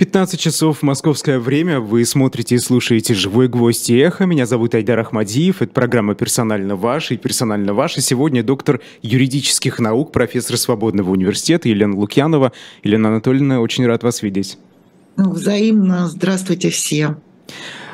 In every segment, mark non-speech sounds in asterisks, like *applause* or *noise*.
15 часов московское время. Вы смотрите и слушаете «Живой гвоздь» и «Эхо». Меня зовут Айдар Ахмадиев. Это программа «Персонально ваш» и «Персонально ваш». И сегодня доктор юридических наук, профессор Свободного университета Елена Лукьянова. Елена Анатольевна, очень рад вас видеть. Взаимно. Здравствуйте все.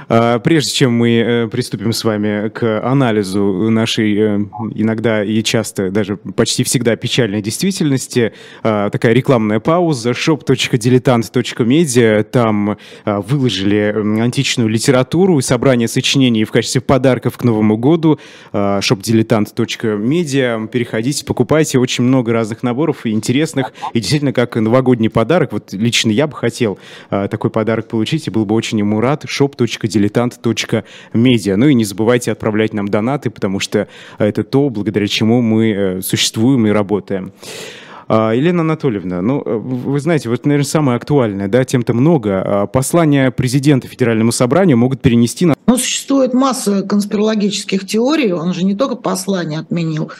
А, прежде чем мы э, приступим с вами к анализу нашей э, иногда и часто, даже почти всегда печальной действительности, а, такая рекламная пауза. shop.diletant.media. Там а, выложили античную литературу и собрание сочинений в качестве подарков к Новому году. shopdiletant.media. Переходите, покупайте. Очень много разных наборов и интересных. И действительно, как новогодний подарок, вот лично я бы хотел такой подарок получить и был бы очень ему рад. shop.diletant diletant.media. Ну и не забывайте отправлять нам донаты, потому что это то, благодаря чему мы э, существуем и работаем. А, Елена Анатольевна, ну, э, вы знаете, вот, наверное, самое актуальное, да, тем-то много. А, послания президента Федеральному собранию могут перенести на... Ну, существует масса конспирологических теорий, он же не только послание отменил,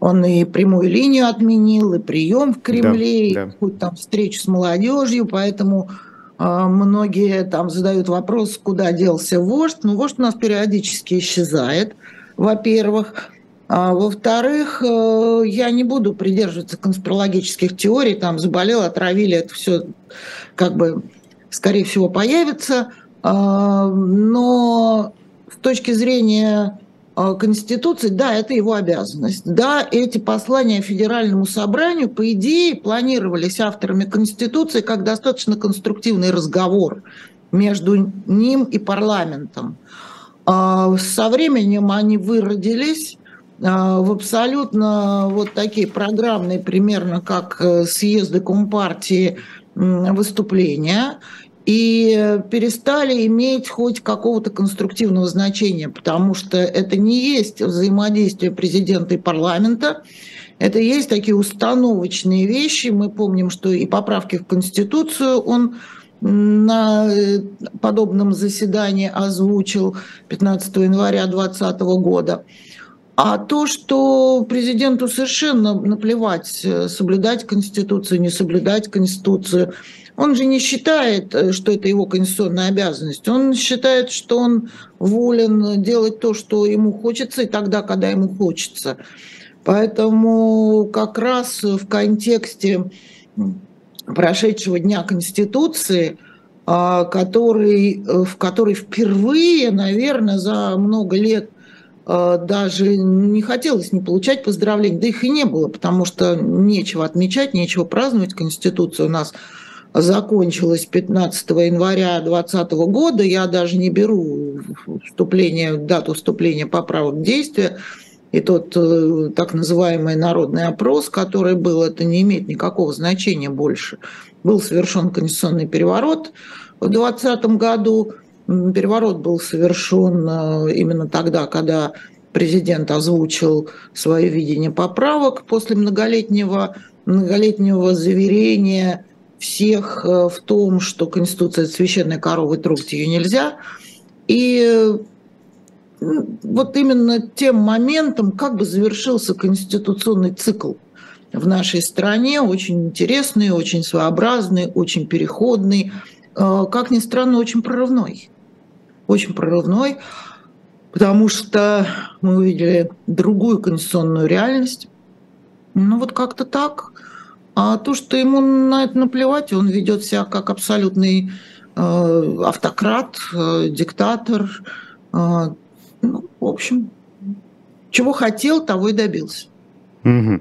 он и прямую линию отменил, и прием в Кремле, да, да. и хоть там встречу с молодежью, поэтому многие там задают вопрос, куда делся вождь. Ну, вождь у нас периодически исчезает, во-первых. А, во-вторых, э, я не буду придерживаться конспирологических теорий, там заболел, отравили, это все как бы, скорее всего, появится. А, но с точки зрения Конституции, да, это его обязанность. Да, эти послания Федеральному собранию, по идее, планировались авторами Конституции как достаточно конструктивный разговор между ним и парламентом. А, со временем они выродились а, в абсолютно вот такие программные, примерно как э, съезды Компартии выступления и перестали иметь хоть какого-то конструктивного значения, потому что это не есть взаимодействие президента и парламента, это есть такие установочные вещи. Мы помним, что и поправки в Конституцию он на э, подобном заседании озвучил 15 января 2020 года. А то, что президенту совершенно наплевать, э, соблюдать Конституцию, не соблюдать Конституцию – он же не считает, э, что это его конституционная обязанность. Он считает, что он волен делать то, что ему хочется, и тогда, когда ему хочется. Поэтому как раз в контексте прошедшего Дня Конституции, а, который, э, в который впервые, наверное, за много лет а, даже не хотелось не получать поздравлений, да их и не было, потому что нечего отмечать, нечего праздновать. Конституция у нас закончилась 15 января 2020 года. Я даже не беру вступление, дату вступления поправок в действие. И тот э, так называемый народный опрос, который был, это не имеет никакого значения больше. Был совершен конституционный переворот в 2020 году. Переворот был совершен э, именно тогда, когда президент озвучил свое видение поправок после многолетнего, многолетнего заверения всех э, в том, что Конституция – корова, и трогать ее нельзя. И вот именно тем моментом как бы завершился конституционный цикл в нашей стране, очень интересный, очень своеобразный, очень переходный, э, как ни странно, очень прорывной. Очень прорывной, потому что мы увидели другую конституционную реальность. Ну вот как-то так. А то, что ему на это наплевать, он ведет себя как абсолютный э, автократ, э, диктатор. Э, ну, в общем, чего хотел, того и добился. Угу.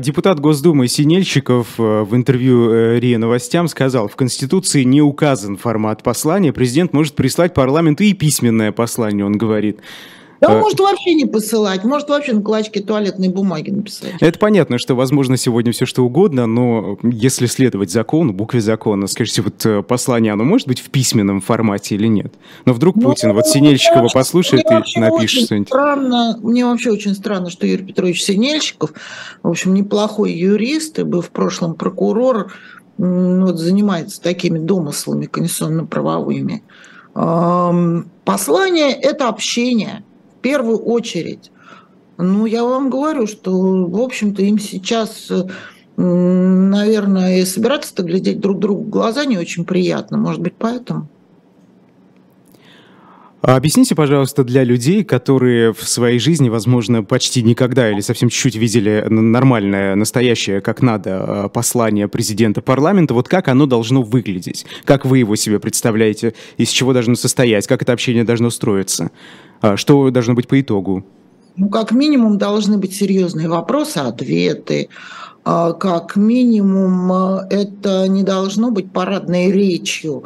Депутат Госдумы Синельщиков э, в интервью э, РИА Новостям сказал, в Конституции не указан формат послания, президент может прислать парламенту и письменное послание, он говорит. Да он может вообще не посылать, может вообще на клочке туалетной бумаги написать. Это понятно, что возможно сегодня все что угодно, но если следовать закону, букве закона, скажите, вот э, послание, оно может быть в письменном формате или нет? Но вдруг ну, Путин вот Синельщикова послушает и напишет что-нибудь. Странно, мне вообще очень странно, что Юрий Петрович Синельщиков, в общем, неплохой юрист и был в прошлом прокурор, вот, занимается такими домыслами конституционно-правовыми. Послание – это общение – первую очередь. Ну, я вам говорю, что, в общем-то, им сейчас наверное, и собираться-то глядеть друг другу в глаза не очень приятно. Может быть, поэтому. А объясните, пожалуйста, для людей, которые в своей жизни, возможно, почти никогда или совсем чуть-чуть видели нормальное, настоящее, как надо, а, послание президента парламента, вот как оно должно выглядеть? Как вы его себе представляете? Из чего должно состоять? Как это общение должно строиться? А, что должно быть по итогу? Ну, как минимум, должны быть серьезные вопросы, ответы. Как минимум, это не должно быть парадной речью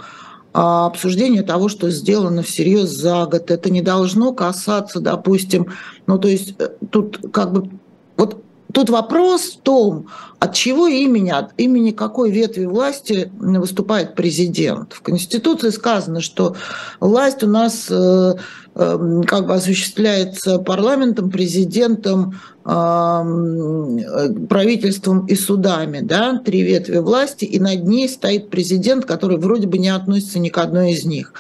а, обсуждение того, что сделано всерьез за год. Это не должно касаться, допустим, ну то есть э, тут как бы вот Тут вопрос в том, от чего имени, от имени какой ветви власти выступает президент. В Конституции сказано, что власть у нас э, как бы осуществляется парламентом, президентом, правительством и судами, да, три ветви власти, и над ней стоит президент, который вроде бы не относится ни к одной из них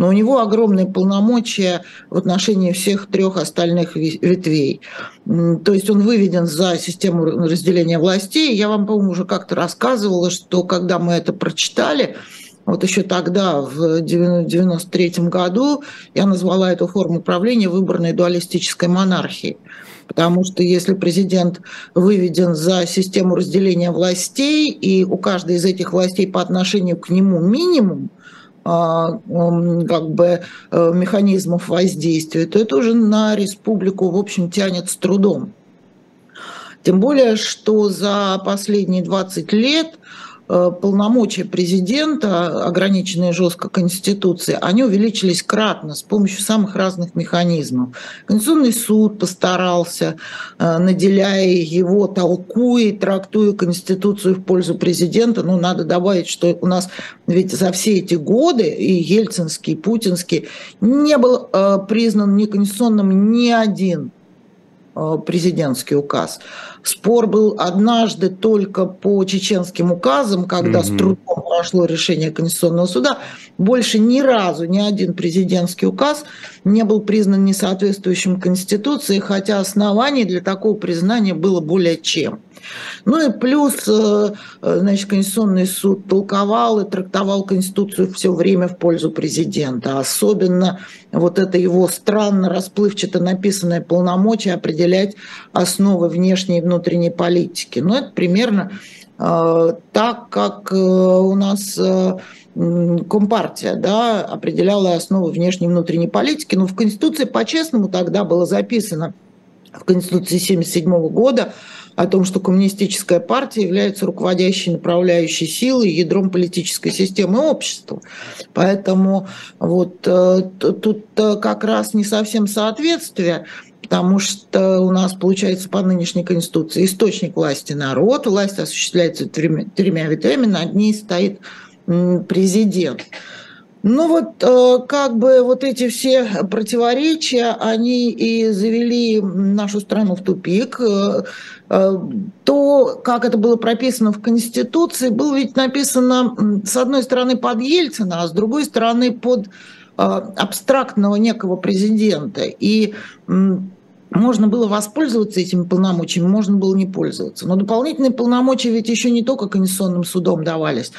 но у него огромные полномочия в отношении всех трех остальных ветвей. То есть он выведен за систему разделения властей. Я вам, по-моему, уже как-то рассказывала, что когда мы это прочитали, вот еще тогда, в 93 году, я назвала эту форму управления выборной дуалистической монархией. Потому что если президент выведен за систему разделения властей, и у каждой из этих властей по отношению к нему минимум, а, как бы э, механизмов воздействия, то это уже на республику, в общем, тянет с трудом. Тем более, что за последние 20 лет полномочия президента, ограниченные жестко Конституцией, они увеличились кратно с помощью самых разных механизмов. Конституционный суд постарался, э, наделяя его, толкуя, трактуя Конституцию в пользу президента. Но надо добавить, что у нас ведь за все эти годы, и ельцинский, и путинский, не был э, признан неконституционным ни один президентский указ. Спор был однажды только по чеченским указам, когда mm-hmm. с трудом прошло решение Конституционного суда. Больше ни разу ни один президентский указ не был признан несоответствующим Конституции, хотя оснований для такого признания было более чем. Ну и плюс, э, э, значит, Конституционный суд толковал и трактовал Конституцию все время в пользу президента. Особенно вот это его странно расплывчато написанное полномочие определять основы внешней и внутренней политики. Ну, это примерно э, так, как у нас Компартия да, определяла основы внешней и внутренней политики. Но в Конституции по-честному тогда было записано, в Конституции 1977 года, о том, что коммунистическая партия является руководящей направляющей силой, ядром политической системы общества. Поэтому вот э, тут э, как раз не совсем соответствие, потому что у нас получается по нынешней конституции источник власти народ, власть осуществляется тремя, тремя ветвями, над ней стоит президент. Ну вот э, как бы вот эти все противоречия, они и завели нашу страну в тупик. Э, э, то, как это было прописано в Конституции, было ведь написано с одной стороны под Ельцина, а с другой стороны под абстрактного некого президента. И можно было воспользоваться этими полномочиями, можно было не пользоваться. Но дополнительные полномочия ведь еще не только Конституционным судом давались,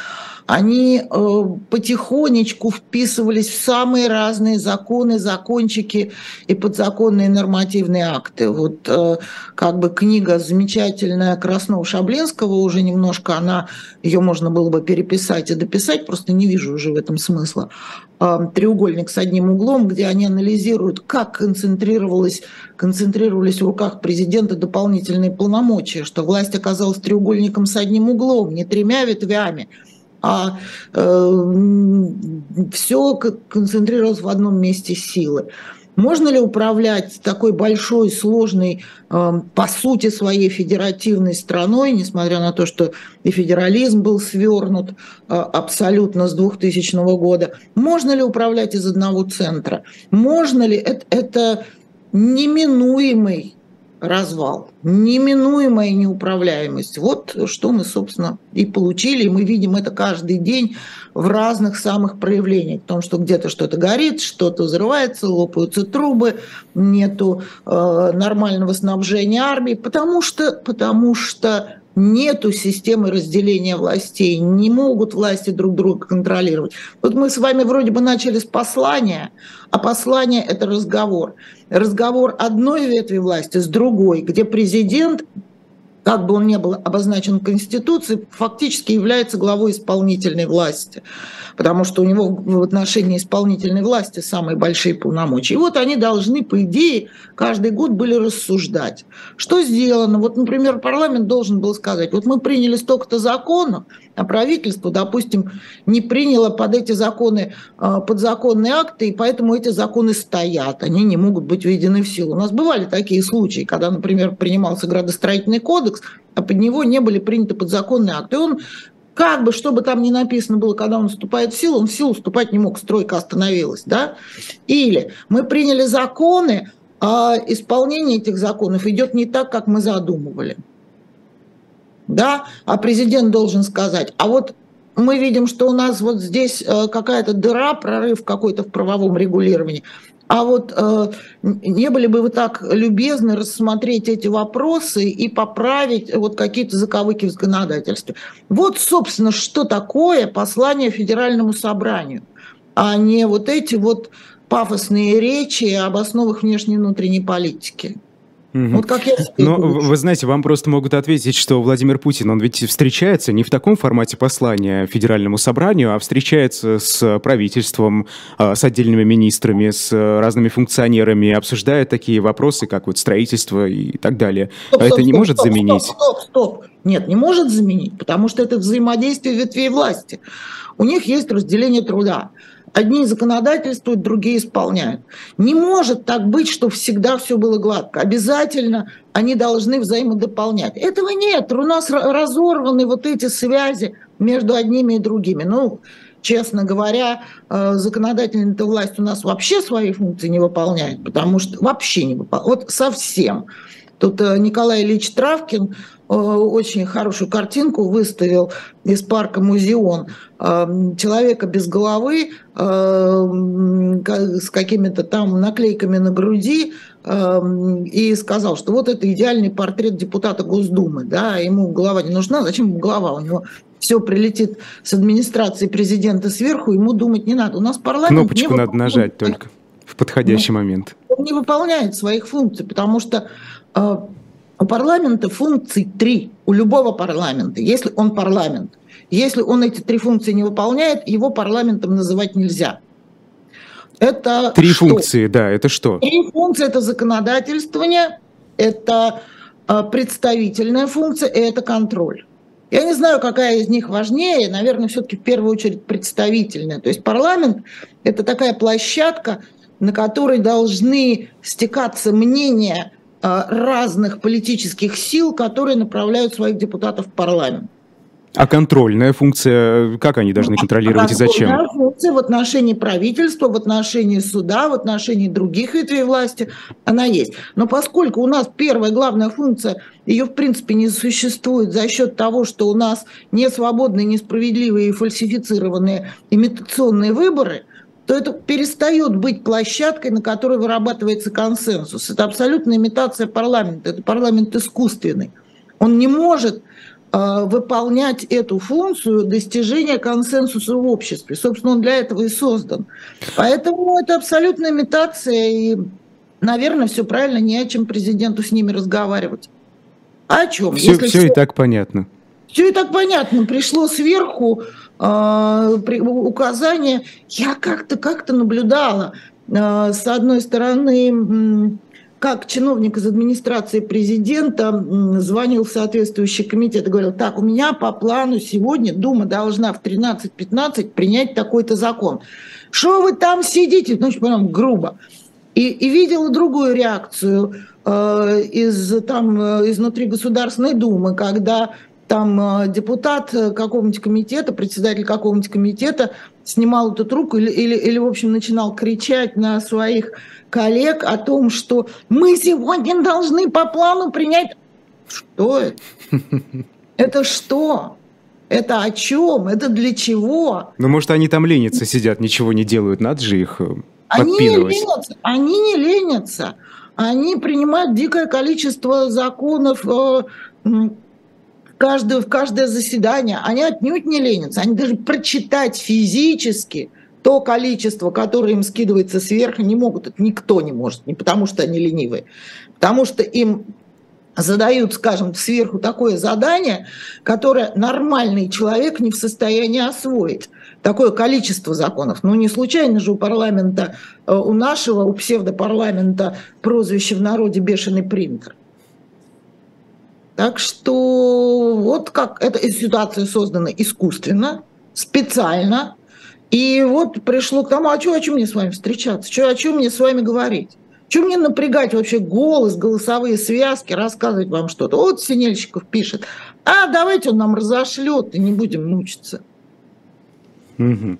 они э, потихонечку вписывались в самые разные законы, закончики и подзаконные нормативные акты. Вот э, как бы книга замечательная Краснова-Шаблинского, уже немножко она, ее можно было бы переписать и дописать, просто не вижу уже в этом смысла. Э, треугольник с одним углом, где они анализируют, как концентрировалось, концентрировались в руках президента дополнительные полномочия, что власть оказалась треугольником с одним углом, не тремя ветвями, а э, все концентрировалось в одном месте силы. Можно ли управлять такой большой, сложной, э, по сути своей федеративной страной, несмотря на то, что и федерализм был свернут э, абсолютно с 2000 года? Можно ли управлять из одного центра? Можно ли это, это неминуемый развал, неминуемая неуправляемость. Вот что мы, собственно, и получили. Мы видим это каждый день в разных самых проявлениях. В том, что где-то что-то горит, что-то взрывается, лопаются трубы, нету э, нормального снабжения армии, потому что, потому что нету системы разделения властей, не могут власти друг друга контролировать. Вот мы с вами вроде бы начали с послания, а послание – это разговор. Разговор одной ветви власти с другой, где президент как бы он ни был обозначен в Конституции, фактически является главой исполнительной власти, потому что у него в отношении исполнительной власти самые большие полномочия. И вот они должны, по идее, каждый год были рассуждать, что сделано. Вот, например, парламент должен был сказать, вот мы приняли столько-то законов, а правительство, допустим, не приняло под эти законы а, подзаконные акты, и поэтому эти законы стоят, они не могут быть введены в силу. У нас бывали такие случаи, когда, например, принимался градостроительный кодекс, а под него не были приняты подзаконные акты. И он как бы, что бы там ни написано было, когда он вступает в силу, он в силу вступать не мог, стройка остановилась. Да? Или мы приняли законы, а исполнение этих законов идет не так, как мы задумывали да, а президент должен сказать, а вот мы видим, что у нас вот здесь э, какая-то дыра, прорыв какой-то в правовом регулировании. А вот э, не были бы вы так любезны рассмотреть эти вопросы и поправить вот какие-то заковыки в законодательстве? Вот, собственно, что такое послание Федеральному собранию, а не вот эти вот пафосные речи об основах внешней и внутренней политики. Угу. Вот как я Но вы знаете, вам просто могут ответить, что Владимир Путин, он ведь встречается не в таком формате послания Федеральному собранию, а встречается с правительством, а, с отдельными министрами, с разными функционерами, обсуждает такие вопросы, как вот строительство и так далее. Стоп, а стоп, это не стоп, может стоп, заменить? Стоп, стоп, стоп. Нет, не может заменить, потому что это взаимодействие ветвей власти. У них есть разделение труда. Одни законодательствуют, другие исполняют. Не может так быть, что всегда все было гладко. Обязательно они должны взаимодополнять. Этого нет. У нас разорваны вот эти связи между одними и другими. Ну, честно говоря, э, законодательная власть у нас вообще свои функции не выполняет, потому что вообще не выполняет. Вот совсем. Тут э, Николай Ильич Травкин очень хорошую картинку выставил из парка Музеон. Э, человека без головы э, с какими-то там наклейками на груди и сказал, что вот это идеальный портрет депутата Госдумы. Да, ему голова не нужна, зачем ему голова? У него все прилетит с администрации президента сверху, ему думать не надо. У нас парламент... Кнопочку надо нажать только в подходящий ну, момент. Он не выполняет своих функций, потому что у парламента функций три, у любого парламента, если он парламент. Если он эти три функции не выполняет, его парламентом называть нельзя. Это Три что? функции, да, это что? Три функции – это законодательствование, это а, представительная функция и это контроль. Я не знаю, какая из них важнее, наверное, все-таки в первую очередь представительная. То есть парламент – это такая площадка, на которой должны стекаться мнения разных политических сил, которые направляют своих депутатов в парламент. А контрольная функция, как они должны контролировать а и зачем? функция в отношении правительства, в отношении суда, в отношении других ветвей власти, она есть. Но поскольку у нас первая главная функция, ее в принципе не существует за счет того, что у нас не свободные, несправедливые и фальсифицированные имитационные выборы – то это перестает быть площадкой, на которой вырабатывается консенсус. Это абсолютная имитация парламента, это парламент искусственный. Он не может э, выполнять эту функцию достижения консенсуса в обществе. Собственно, он для этого и создан. Поэтому это абсолютная имитация, и, наверное, все правильно, не о чем президенту с ними разговаривать. А о чем? Все, Если все, все и так понятно. Все и так понятно. Пришло сверху э, указание. Я как-то как-то наблюдала. Э, с одной стороны, как чиновник из администрации президента звонил в соответствующий комитет и говорил, так, у меня по плану сегодня Дума должна в 13.15 принять такой-то закон. Что вы там сидите? Ну, прям грубо. И, и видела другую реакцию э, из, там, э, изнутри Государственной Думы, когда там э, депутат э, какого-нибудь комитета, председатель какого-нибудь комитета снимал эту трубку или, или, или, в общем, начинал кричать на своих коллег о том, что мы сегодня должны по плану принять... Что это? *laughs* Это что? Это о чем? Это для чего? Ну, может, они там ленятся, сидят, ничего не делают, надо же их. Э, они не ленятся, они не ленятся. Они принимают дикое количество законов, каждое, в каждое заседание, они отнюдь не ленятся, они даже прочитать физически то количество, которое им скидывается сверху, не могут, это никто не может, не потому что они ленивые, потому что им задают, скажем, сверху такое задание, которое нормальный человек не в состоянии освоить. Такое количество законов. Ну, не случайно же у парламента, э, у нашего, у псевдопарламента прозвище в народе «бешеный принтер». Так что вот как эта ситуация создана искусственно, специально. И вот пришло к тому, а что, о чем мне с вами встречаться? Что, о чем мне с вами говорить? Чем мне напрягать вообще голос, голосовые связки, рассказывать вам что-то? Вот Синельщиков пишет, а давайте он нам разошлет, и не будем мучиться. Угу.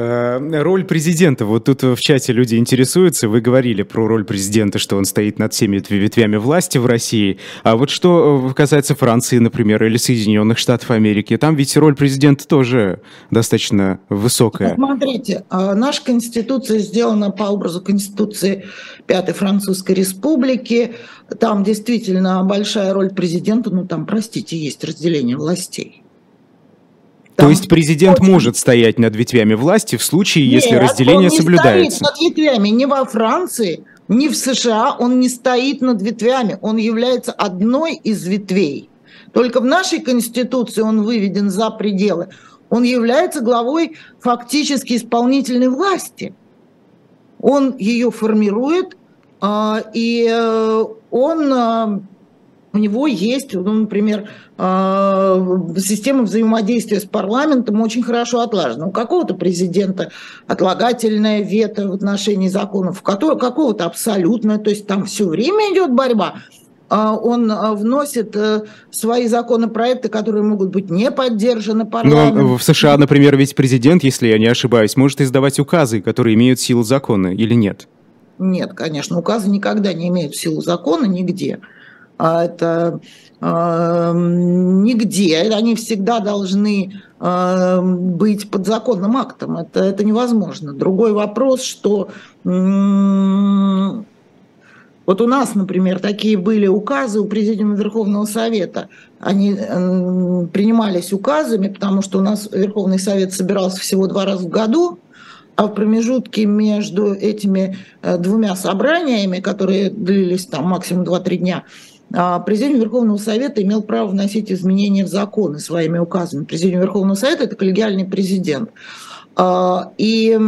Роль президента. Вот тут в чате люди интересуются. Вы говорили про роль президента, что он стоит над всеми ветвями власти в России. А вот что э, касается Франции, например, или Соединенных Штатов Америки, там ведь роль президента тоже достаточно высокая. Смотрите, а, наша конституция сделана по образу конституции Пятой Французской Республики. Там действительно большая роль президента. Ну, там, простите, есть разделение властей. То есть президент очень... может стоять над ветвями власти в случае, Нет, если разделение он не соблюдается? стоит над ветвями ни во Франции, ни в США, он не стоит над ветвями, он является одной из ветвей. Только в нашей Конституции он выведен за пределы. Он является главой фактически исполнительной власти. Он ее формирует, а, и э, он а, у него есть, ну, например, а, система взаимодействия с парламентом очень хорошо отлажена. У какого-то президента отлагательное вето в отношении законов, какого-то абсолютное, то есть там все время идет борьба. А, он а, вносит э, свои законопроекты, которые могут быть не поддержаны парламентом. Но в США, например, ведь президент, если я не ошибаюсь, может издавать указы, которые имеют силу закона или нет? Нет, конечно, указы никогда не имеют силу закона нигде это э, нигде, они всегда должны э, быть подзаконным актом, это, это невозможно. Другой вопрос, что вот у нас, например, такие были указы у Президиума Верховного Совета. Они э, принимались указами, потому что у нас Верховный Совет собирался всего два раза в году, а в промежутке между этими э, двумя собраниями, которые длились там максимум 2-3 дня, а, президент Верховного Совета имел право вносить изменения в законы своими указами. Президент Верховного Совета – это коллегиальный президент. А, и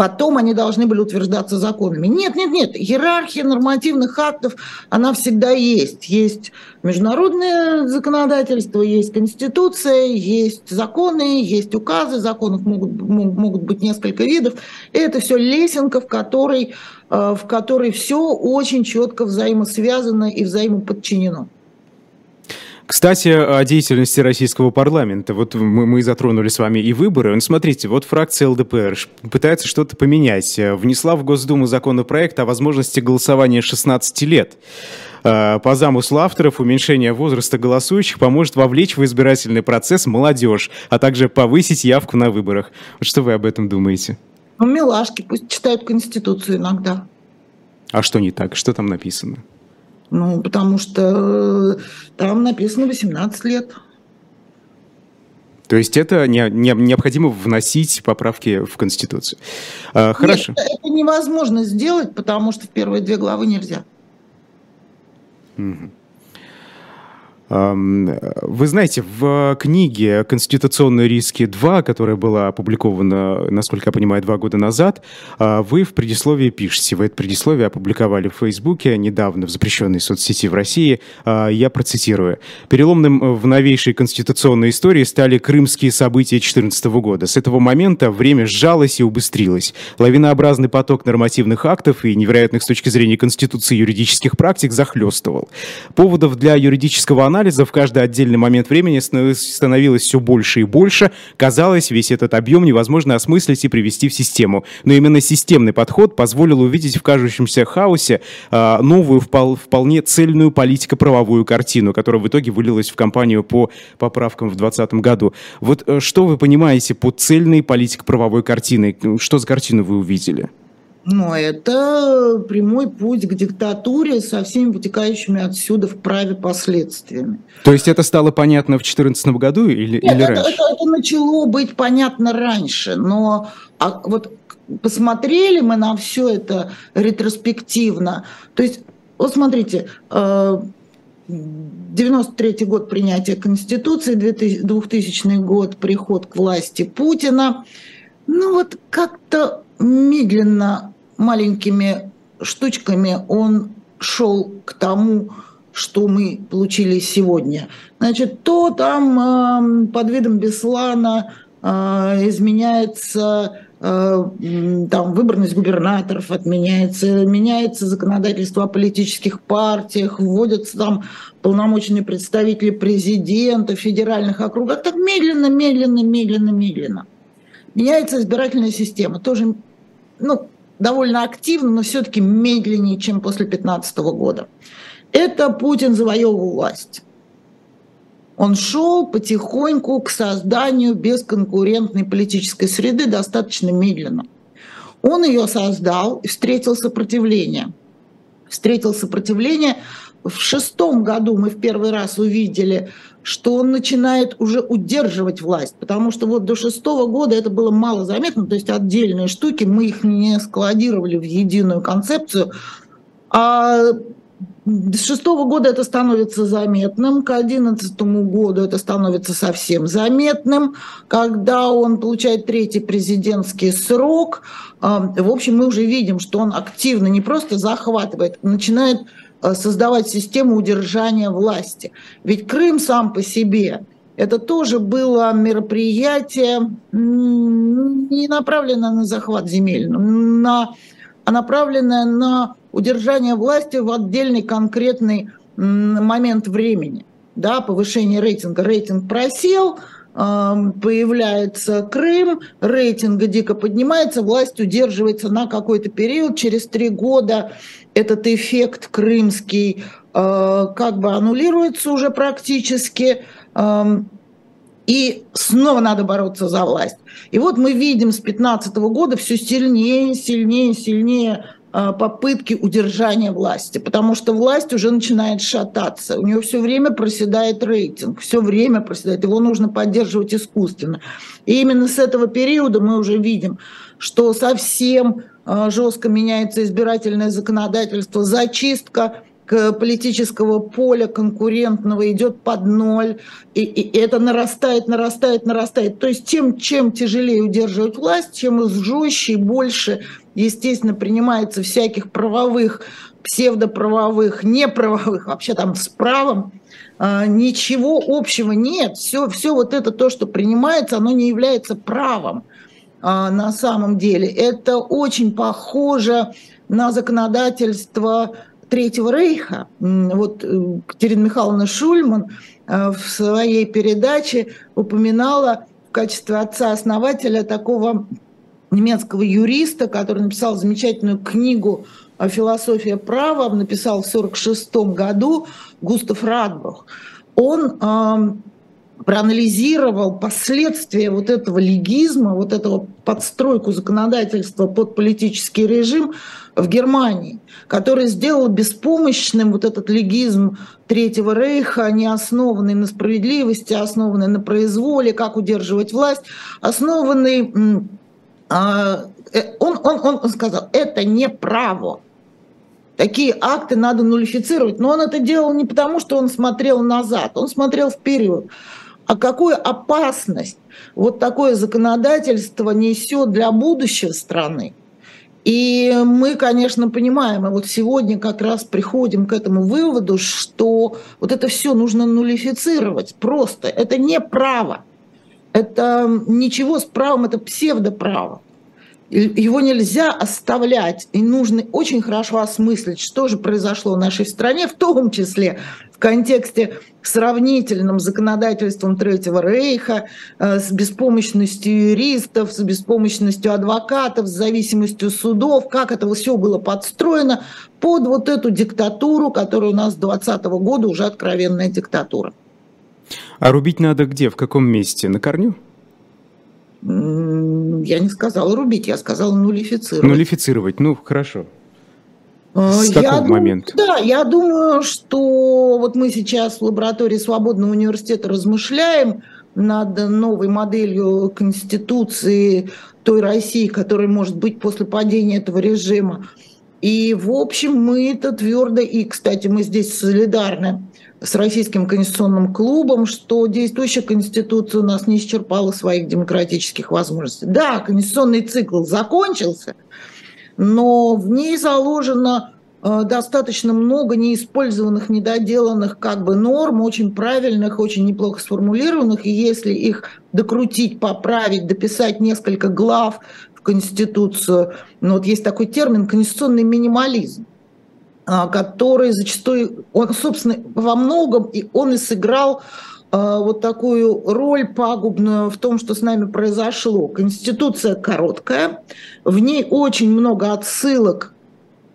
потом они должны были утверждаться законами. Нет, нет, нет, иерархия нормативных актов, она всегда есть. Есть международное законодательство, есть конституция, есть законы, есть указы, законов могут, могут быть несколько видов. Это все лесенка, в которой, э, в которой все очень четко взаимосвязано и взаимоподчинено. Кстати, о деятельности российского парламента. Вот мы, мы затронули с вами и выборы. Ну, смотрите, вот фракция ЛДПР пытается что-то поменять. Внесла в Госдуму законопроект о возможности голосования 16 лет. А, по замыслу авторов, уменьшение возраста голосующих поможет вовлечь в избирательный процесс молодежь, а также повысить явку на выборах. Вот что вы об этом думаете? Ну, милашки, пусть читают Конституцию иногда. А что не так? Что там написано? Ну, потому что э, там написано 18 лет. То есть это не, не, необходимо вносить поправки в Конституцию. А, хорошо. Нет, это невозможно сделать, потому что в первые две главы нельзя. Угу. Вы знаете, в книге «Конституционные риски 2», которая была опубликована, насколько я понимаю, два года назад, а, вы в предисловии пишете, вы это предисловие опубликовали в Фейсбуке недавно в запрещенной соцсети в России, а, я процитирую. «Переломным в новейшей конституционной истории стали крымские события 2014 года. С этого момента время сжалось и убыстрилось. Лавинообразный поток нормативных актов и невероятных с точки зрения Конституции юридических практик захлестывал. Поводов для юридического анализа анализа в каждый отдельный момент времени становилось все больше и больше. Казалось, весь этот объем невозможно осмыслить и привести в систему. Но именно системный подход позволил увидеть в кажущемся хаосе э, новую, вполне цельную политико-правовую картину, которая в итоге вылилась в кампанию по поправкам в 2020 году. Вот э, что вы понимаете под цельной политико-правовой картиной? Что за картину вы увидели? Но это прямой путь к диктатуре со всеми вытекающими отсюда в праве последствиями. То есть это стало понятно в 2014 году или, Нет, или это, раньше? Это, это начало быть понятно раньше, но а вот посмотрели мы на все это ретроспективно. То есть, вот смотрите, 93 э, год принятия Конституции, 2000 год приход к власти Путина. Ну вот как-то медленно, маленькими штучками он шел к тому, что мы получили сегодня. Значит, то там э, под видом Беслана э, изменяется э, там выборность губернаторов отменяется, меняется законодательство о политических партиях, вводятся там полномочные представители президента, федеральных округов. Так медленно, медленно, медленно, медленно. Меняется избирательная система. Тоже ну, довольно активно, но все-таки медленнее, чем после 2015 года. Это Путин завоевывал власть. Он шел потихоньку к созданию бесконкурентной политической среды достаточно медленно. Он ее создал и встретил сопротивление. Встретил сопротивление. В шестом году мы в первый раз увидели что он начинает уже удерживать власть, потому что вот до шестого года это было мало заметно, то есть отдельные штуки, мы их не складировали в единую концепцию, а с шестого года это становится заметным, к одиннадцатому году это становится совсем заметным, когда он получает третий президентский срок. А, в общем, мы уже видим, что он активно не просто захватывает, начинает Э, создавать систему удержания власти. Ведь Крым сам по себе это тоже было мероприятие не направленное на захват земель, на, а направленное на удержание власти в отдельный конкретный момент времени. Да, повышение рейтинга. Рейтинг просел, появляется Крым, рейтинг дико поднимается, власть удерживается на какой-то период, через три года этот эффект крымский э, как бы аннулируется уже практически, и снова надо бороться за власть. И вот мы видим с 2015 года все сильнее, сильнее, сильнее попытки удержания власти, потому что власть уже начинает шататься. У нее все время проседает рейтинг, все время проседает, его нужно поддерживать искусственно. И именно с этого периода мы уже видим, что совсем а, жестко меняется избирательное законодательство, зачистка политического поля конкурентного идет под ноль, и, и это нарастает, нарастает, нарастает. То есть тем, чем тяжелее удерживать власть, чем жестче и больше, естественно, принимается всяких правовых, псевдоправовых, неправовых, вообще там с правом, а, ничего общего нет. Все, все вот это то, что принимается, оно не является правом. А, на самом деле. Это очень похоже на законодательство Третьего Рейха. Вот э, Катерина Михайловна Шульман э, в своей передаче упоминала в качестве отца-основателя такого немецкого юриста, который написал замечательную книгу «Философия права», написал в 1946 году Густав Радбах. Он проанализировал последствия вот этого легизма, вот этого подстройку законодательства под политический режим в Германии, который сделал беспомощным вот этот легизм Третьего Рейха, не основанный на справедливости, основанный на произволе, как удерживать власть, основанный... А, э, он, он, он сказал, это не право, такие акты надо нулифицировать. Но он это делал не потому, что он смотрел назад, он смотрел вперед а какую опасность вот такое законодательство несет для будущего страны. И мы, конечно, понимаем, и вот сегодня как раз приходим к этому выводу, что вот это все нужно нулифицировать просто. Это не право. Это ничего с правом, это псевдоправо. Его нельзя оставлять, и нужно очень хорошо осмыслить, что же произошло в нашей стране, в том числе в контексте сравнительным законодательством Третьего Рейха, э, с беспомощностью юристов, с беспомощностью адвокатов, с зависимостью судов, как это все было подстроено под вот эту диктатуру, которая у нас с 2020 года уже откровенная диктатура. А рубить надо где, в каком месте? На корню? Я не сказала рубить, я сказала нулифицировать. Нулифицировать, ну хорошо. С я какого думаю, момента? Да, я думаю, что вот мы сейчас в лаборатории Свободного университета размышляем над новой моделью Конституции той России, которая может быть после падения этого режима. И, в общем, мы это твердо, и, кстати, мы здесь солидарны с Российским конституционным клубом, что действующая Конституция у нас не исчерпала своих демократических возможностей. Да, конституционный цикл закончился, но в ней заложено э, достаточно много неиспользованных, недоделанных как бы норм, очень правильных, очень неплохо сформулированных, и если их докрутить, поправить, дописать несколько глав в Конституцию, ну вот есть такой термин конституционный минимализм, который зачастую, он, собственно, во многом, и он и сыграл а, вот такую роль пагубную в том, что с нами произошло. Конституция короткая, в ней очень много отсылок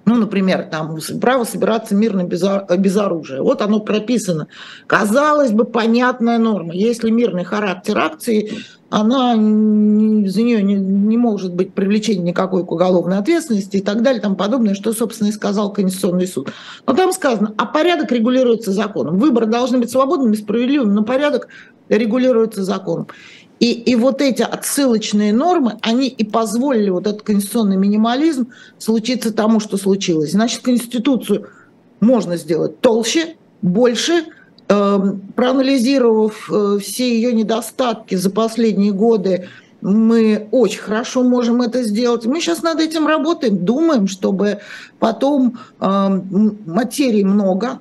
ну, например, там право собираться мирно без, без оружия. Вот оно прописано. Казалось бы, понятная норма. Если мирный характер акции, она за нее не, не может быть привлечения никакой к уголовной ответственности и так далее, там подобное, что, собственно, и сказал Конституционный суд. Но там сказано, а порядок регулируется законом. Выборы должны быть свободными, справедливыми, но порядок регулируется законом. И, и вот эти отсылочные нормы, они и позволили вот этот конституционный минимализм случиться тому, что случилось. Значит, Конституцию можно сделать толще, больше, проанализировав э, все ее недостатки за последние годы, мы очень хорошо можем это сделать. Мы сейчас над этим работаем, думаем, чтобы потом э, материи много,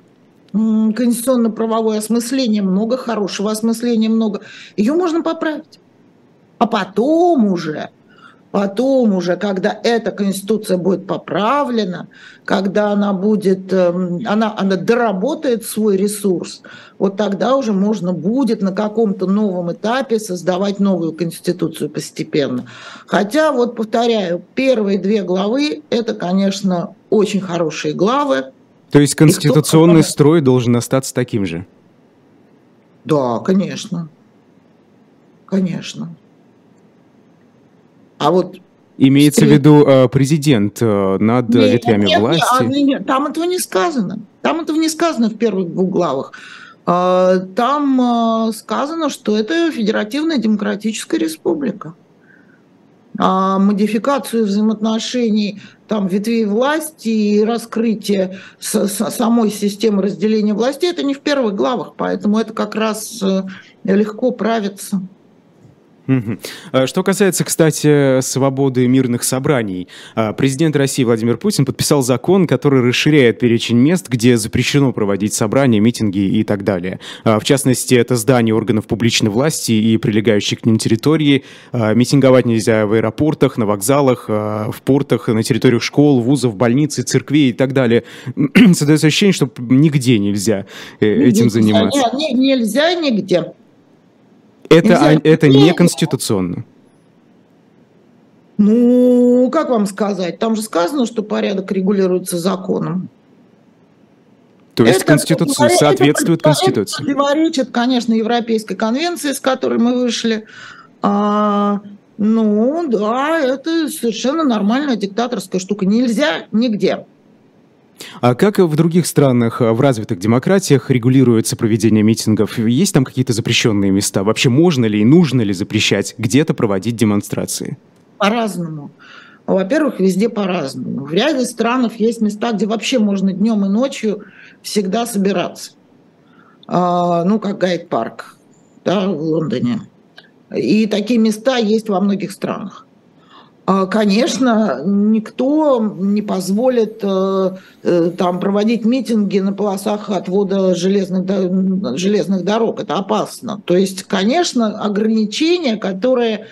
конституционно-правовое осмысление много, хорошего осмысления много. Ее можно поправить. А потом уже, потом уже, когда эта конституция будет поправлена, когда она будет, эм, она, она доработает свой ресурс, вот тогда уже можно будет на каком-то новом этапе создавать новую конституцию постепенно. Хотя, вот повторяю, первые две главы – это, конечно, очень хорошие главы, то есть конституционный кто... строй должен остаться таким же? Да, конечно. Конечно. А вот Имеется в виду э, президент э, над нет, ветвями нет, власти? Нет, нет, там этого не сказано. Там этого не сказано в первых двух главах. Э, там сказано, что это федеративная демократическая республика. А модификацию взаимоотношений там, ветвей власти и раскрытие самой системы разделения власти, это не в первых главах, поэтому это как раз э, легко правится. А что касается, кстати, свободы мирных собраний, а, президент России Владимир Путин подписал закон, который расширяет перечень мест, где запрещено проводить собрания, митинги и так далее. А, в частности, это здания органов публичной власти и прилегающие к ним территории. Митинговать нельзя в аэропортах, на вокзалах, в портах, на территориях школ, вузов, больниц, церквей и так далее. *clears throat* Создается ощущение, что нигде нельзя э, этим заниматься. Нет, нельзя нигде. Это, а, это не конституционно. Ну, как вам сказать? Там же сказано, что порядок регулируется законом. То есть это Конституция соответствует это, Конституции. Это противоречит, конечно, Европейской конвенции, с которой мы вышли. А, ну, да, это совершенно нормальная диктаторская штука. Нельзя нигде. А как в других странах, в развитых демократиях регулируется проведение митингов? Есть там какие-то запрещенные места? Вообще можно ли и нужно ли запрещать где-то проводить демонстрации? По-разному. Во-первых, везде по-разному. В ряде стран есть места, где вообще можно днем и ночью всегда собираться. А, ну, как Гайд-парк да, в Лондоне. И такие места есть во многих странах. А, конечно, никто не позволит э, э, там проводить митинги на полосах отвода железных, железных дорог. Это опасно. То есть, конечно, ограничения, которые,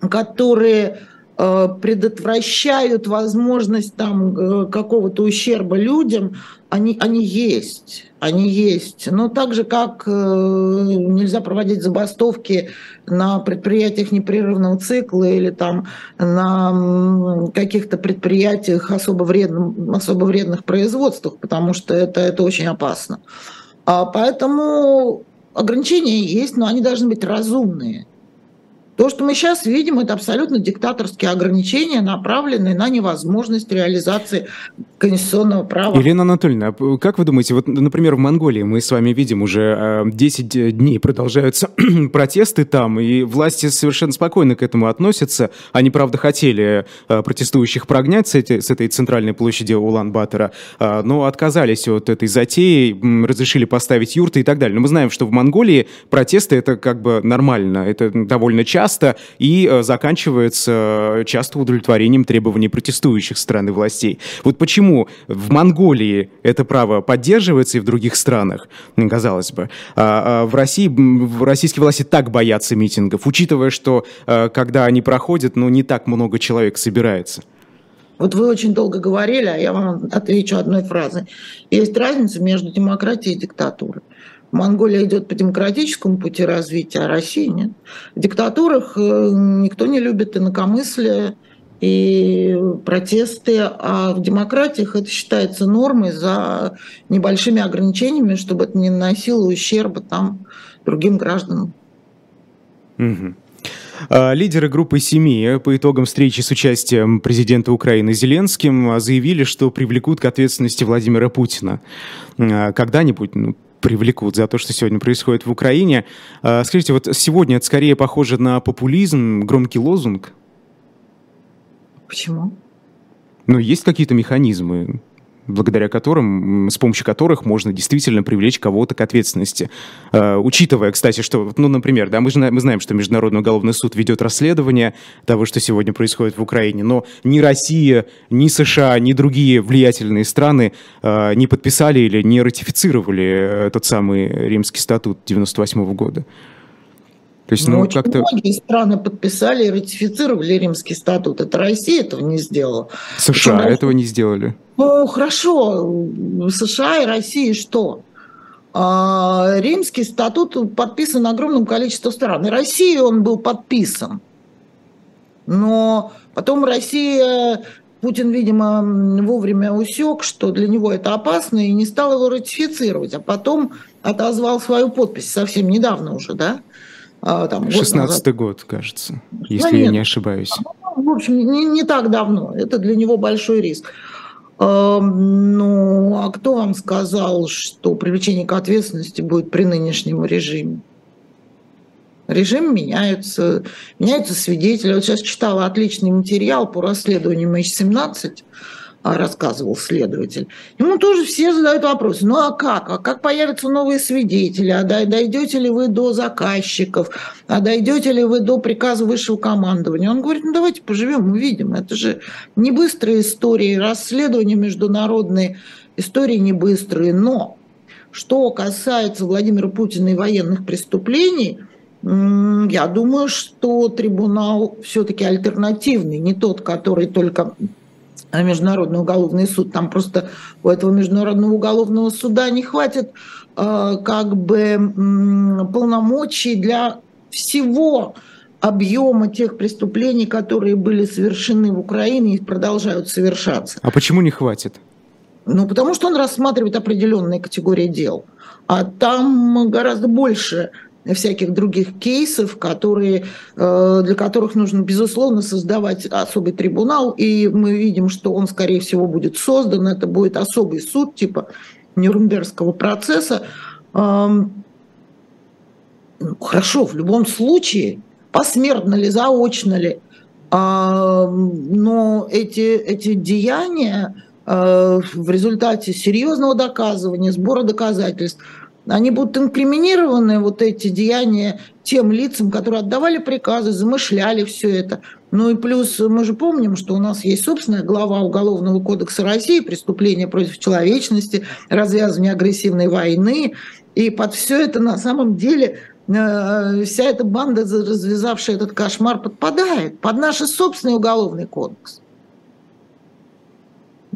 которые э, предотвращают возможность там какого-то ущерба людям, они, они есть они есть. Но так же, как э, нельзя проводить забастовки на предприятиях непрерывного цикла или там на каких-то предприятиях особо, вредным, особо вредных производствах, потому что это, это очень опасно. А поэтому ограничения есть, но они должны быть разумные. То, что мы сейчас видим, это абсолютно диктаторские ограничения, направленные на невозможность реализации конституционного права. Елена Анатольевна, а как вы думаете, вот, например, в Монголии мы с вами видим уже 10 э, дней продолжаются *clears throat* протесты там, и власти совершенно спокойно к этому относятся. Они, правда, хотели э, протестующих прогнать с, эти, с этой центральной площади Улан-Батора, э, но отказались от этой затеи, разрешили поставить юрты и так далее. Но мы знаем, что в Монголии протесты это как бы нормально, это довольно часто часто и э, заканчивается э, часто удовлетворением требований протестующих страны властей. Вот почему в Монголии это право поддерживается и в других странах, казалось бы, а, а в России российские власти так боятся митингов, учитывая, что э, когда они проходят, ну не так много человек собирается. Вот вы очень долго говорили, а я вам отвечу одной фразой. Есть разница между демократией и диктатурой. Монголия идет по демократическому пути развития, а Россия нет. В диктатурах э, никто не любит инакомыслие и протесты, а в демократиях это считается нормой за небольшими ограничениями, чтобы это не наносило ущерба там другим гражданам. Угу. Лидеры группы «Семи» по итогам встречи с участием президента Украины Зеленским заявили, что привлекут к ответственности Владимира Путина. А, когда-нибудь, ну, привлекут за то, что сегодня происходит в Украине. А, скажите, вот сегодня это скорее похоже на популизм, громкий лозунг? Почему? Ну, есть какие-то механизмы благодаря которым, с помощью которых можно действительно привлечь кого-то к ответственности. Э, учитывая, кстати, что, ну, например, да, мы, же, мы знаем, что Международный уголовный суд ведет расследование того, что сегодня происходит в Украине, но ни Россия, ни США, ни другие влиятельные страны э, не подписали или не ратифицировали э, тот самый Римский статут 98 года. То есть, ну, ну как-то... Многие страны подписали и ратифицировали Римский статут. Это Россия этого не сделала. США Причем, этого не сделали. Ну, хорошо. США и Россия что? А, Римский статут подписан огромным количеством стран. И России он был подписан. Но потом Россия Путин, видимо, вовремя усек, что для него это опасно, и не стал его ратифицировать, а потом отозвал свою подпись совсем недавно уже, да? А, там, 16 год, кажется, если нет, я не ошибаюсь. В общем, не, не так давно. Это для него большой риск. Ну, а кто вам сказал, что привлечение к ответственности будет при нынешнем режиме? Режим меняется, меняются свидетели. Вот сейчас читала отличный материал по расследованию MH17 а, рассказывал следователь. Ему тоже все задают вопросы. Ну а как? А как появятся новые свидетели? А дойдете ли вы до заказчиков? А дойдете ли вы до приказа высшего командования? Он говорит, ну давайте поживем, увидим. Это же не быстрые истории, расследования международные, истории не быстрые. Но что касается Владимира Путина и военных преступлений, я думаю, что трибунал все-таки альтернативный, не тот, который только Международный уголовный суд. Там просто у этого Международного уголовного суда не хватит э, как бы полномочий для всего объема тех преступлений, которые были совершены в Украине и продолжают совершаться. А почему не хватит? Ну, потому что он рассматривает определенные категории дел. А там гораздо больше всяких других кейсов, которые, э, для которых нужно, безусловно, создавать особый трибунал. И мы видим, что он, скорее всего, будет создан. Это будет особый суд типа Нюрнбергского процесса. Ну, хорошо, в любом случае, посмертно ли, заочно ли, но эти, эти деяния э, в результате серьезного доказывания, сбора доказательств – они будут инкриминированы, вот эти деяния, тем лицам, которые отдавали приказы, замышляли все это. Ну и плюс мы же помним, что у нас есть собственная глава Уголовного кодекса России «Преступления против человечности», развязывание агрессивной войны. И под все это на самом деле э, вся эта банда, развязавшая этот кошмар, подпадает под наш собственный уголовный кодекс.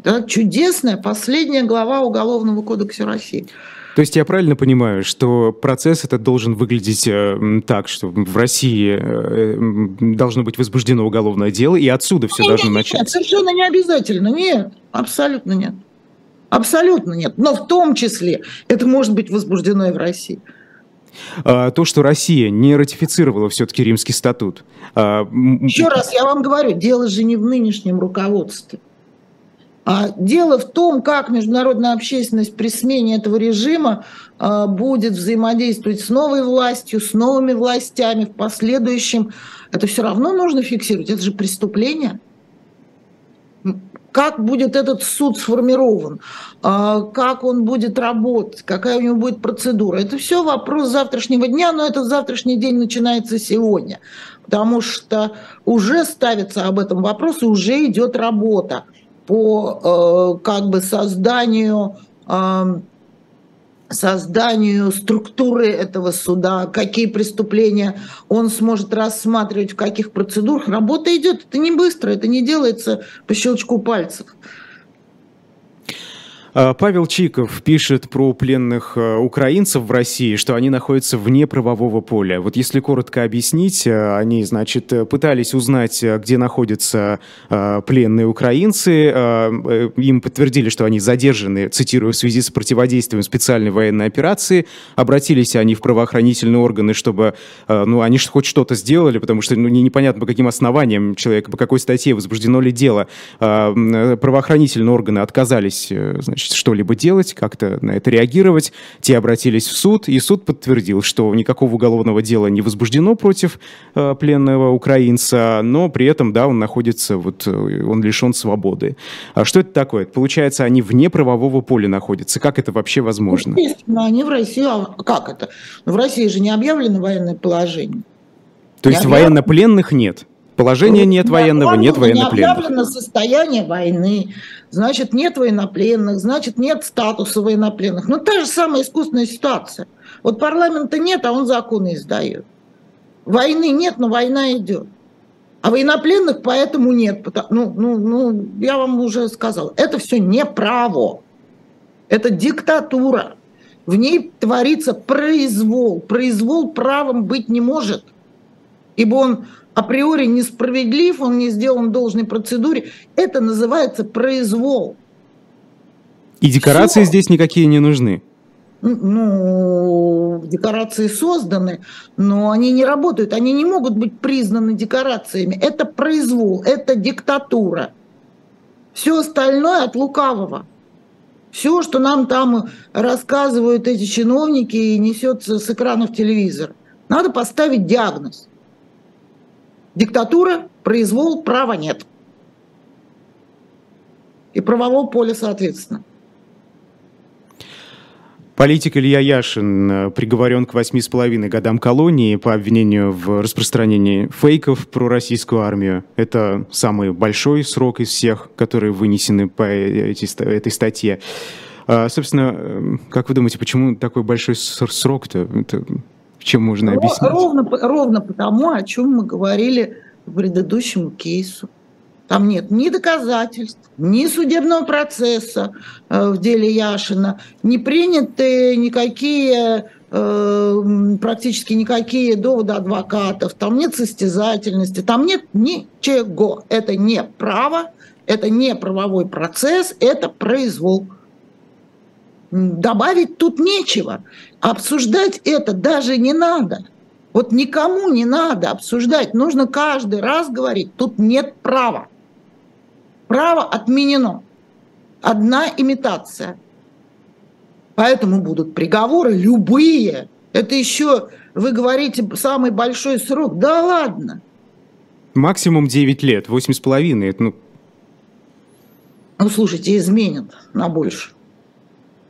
Это чудесная последняя глава Уголовного кодекса России. То есть я правильно понимаю, что процесс этот должен выглядеть э, так, что в России э, должно быть возбуждено уголовное дело, и отсюда все нет, должно нет, начаться? Нет, совершенно не обязательно. Нет, абсолютно нет. Абсолютно нет. Но в том числе это может быть возбуждено и в России. А, то, что Россия не ратифицировала все-таки Римский статут. А, Еще раз я вам говорю, дело же не в нынешнем руководстве. А дело в том, как международная общественность при смене этого режима а, будет взаимодействовать с новой властью, с новыми властями в последующем. Это все равно нужно фиксировать. Это же преступление как будет этот суд сформирован, а, как он будет работать, какая у него будет процедура. Это все вопрос завтрашнего дня, но этот завтрашний день начинается сегодня, потому что уже ставится об этом вопрос и уже идет работа по э, как бы созданию созданию структуры этого суда, какие преступления он сможет рассматривать, в каких процедурах. Работа идет, это не быстро, это не делается по щелчку пальцев. А, Павел Чиков пишет про пленных а, украинцев в России, что они находятся вне правового поля. Вот если коротко объяснить, а, они, значит, пытались узнать, где находятся пленные украинцы. Э, им подтвердили, что они задержаны, цитирую, в связи с противодействием специальной военной операции. Обратились они в правоохранительные органы, чтобы, ну, они хоть что-то сделали, потому что, ну, непонятно, по каким основаниям человека, по какой статье возбуждено ли дело. Правоохранительные органы отказались, э, значит, что-либо делать, как-то на это реагировать. Те обратились в суд, и суд подтвердил, что никакого уголовного дела не возбуждено против э, пленного украинца, но при этом, да, он находится, вот, э, он лишен свободы. А что это такое? Получается, они вне правового поля находятся. Как это вообще возможно? Естественно, они в России... А как это? В России же не объявлено военное положение. То есть военнопленных нет? Положения нет военного, нет военнопленных. Не объявлено состояние войны, значит, нет военнопленных, значит, нет статуса военнопленных. Ну, та же самая искусственная ситуация. Вот парламента нет, а он законы издает. Войны нет, но война идет. А военнопленных поэтому нет. Ну, ну, ну, я вам уже сказал, это все не право. Это диктатура. В ней творится произвол. Произвол правом быть не может. Ибо он априори несправедлив, он не сделан в должной процедуре. Это называется произвол. И декорации Все. здесь никакие не нужны. Ну, декорации созданы, но они не работают, они не могут быть признаны декорациями. Это произвол, это диктатура. Все остальное от лукавого. Все, что нам там рассказывают эти чиновники и несется с экранов телевизора. Надо поставить диагноз. Диктатура, произвол, права нет. И правового поля соответственно. Политик Илья Яшин э, приговорен к восьми с половиной годам колонии по обвинению в распространении фейков про российскую армию. Это самый большой срок из всех, которые вынесены по этой статье. А, собственно, э, как вы думаете, почему такой большой срок-то? Это чем можно объяснить? Ровно, ровно потому, о чем мы говорили в предыдущем кейсу. Там нет ни доказательств, ни судебного процесса э, в деле Яшина, не приняты никакие э, практически никакие доводы адвокатов, там нет состязательности, там нет ничего. Это не право, это не правовой процесс, это произвол. Добавить тут нечего. Обсуждать это даже не надо. Вот никому не надо обсуждать. Нужно каждый раз говорить, тут нет права. Право отменено. Одна имитация. Поэтому будут приговоры любые. Это еще, вы говорите, самый большой срок. Да ладно. Максимум 9 лет, 8,5. Ну... ну, слушайте, изменят на больше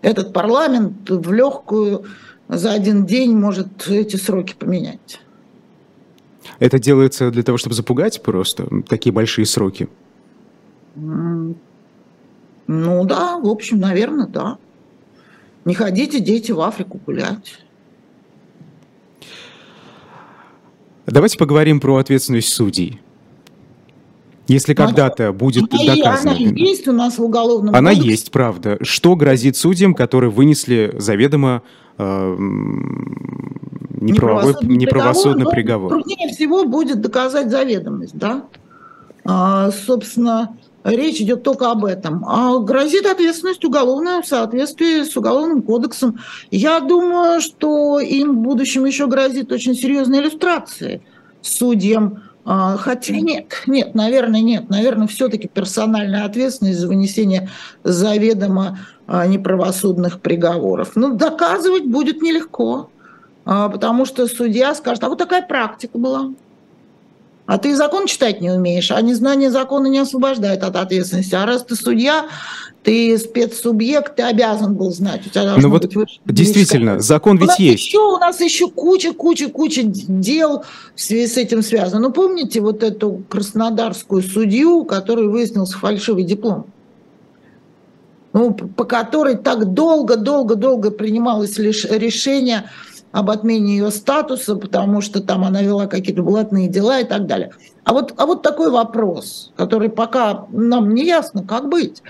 этот парламент в легкую за один день может эти сроки поменять. Это делается для того, чтобы запугать просто такие большие сроки? Ну да, в общем, наверное, да. Не ходите, дети, в Африку гулять. Давайте поговорим про ответственность судей. Если когда-то будет она, доказано... Она есть у нас в уголовном Она кодексе. есть, правда. Что грозит судьям, которые вынесли заведомо э, неправовой, неправосудный приговор? Труднее всего будет доказать заведомость, да? А, собственно, речь идет только об этом. А грозит ответственность уголовная в соответствии с Уголовным кодексом. Я думаю, что им в будущем еще грозит очень серьезные иллюстрации судьям. А, хотя нет, нет, наверное, нет. Наверное, все-таки персональная ответственность за вынесение заведомо а, неправосудных приговоров. Но доказывать будет нелегко, а, потому что судья скажет, а вот такая практика была. А ты закон читать не умеешь, а незнание закона не освобождает от ответственности. А раз ты судья, ты спецсубъект, ты обязан был знать. У тебя ну вот действительно, закон ведь у есть. Еще, у нас еще куча, куча, куча дел в связи с этим связано. Ну, помните вот эту краснодарскую судью, который выяснился фальшивый диплом? Ну, по которой так долго-долго-долго принималось лишь решение об отмене ее статуса, потому что там она вела какие-то блатные дела и так далее. А вот, а вот такой вопрос, который пока нам не ясно, как быть.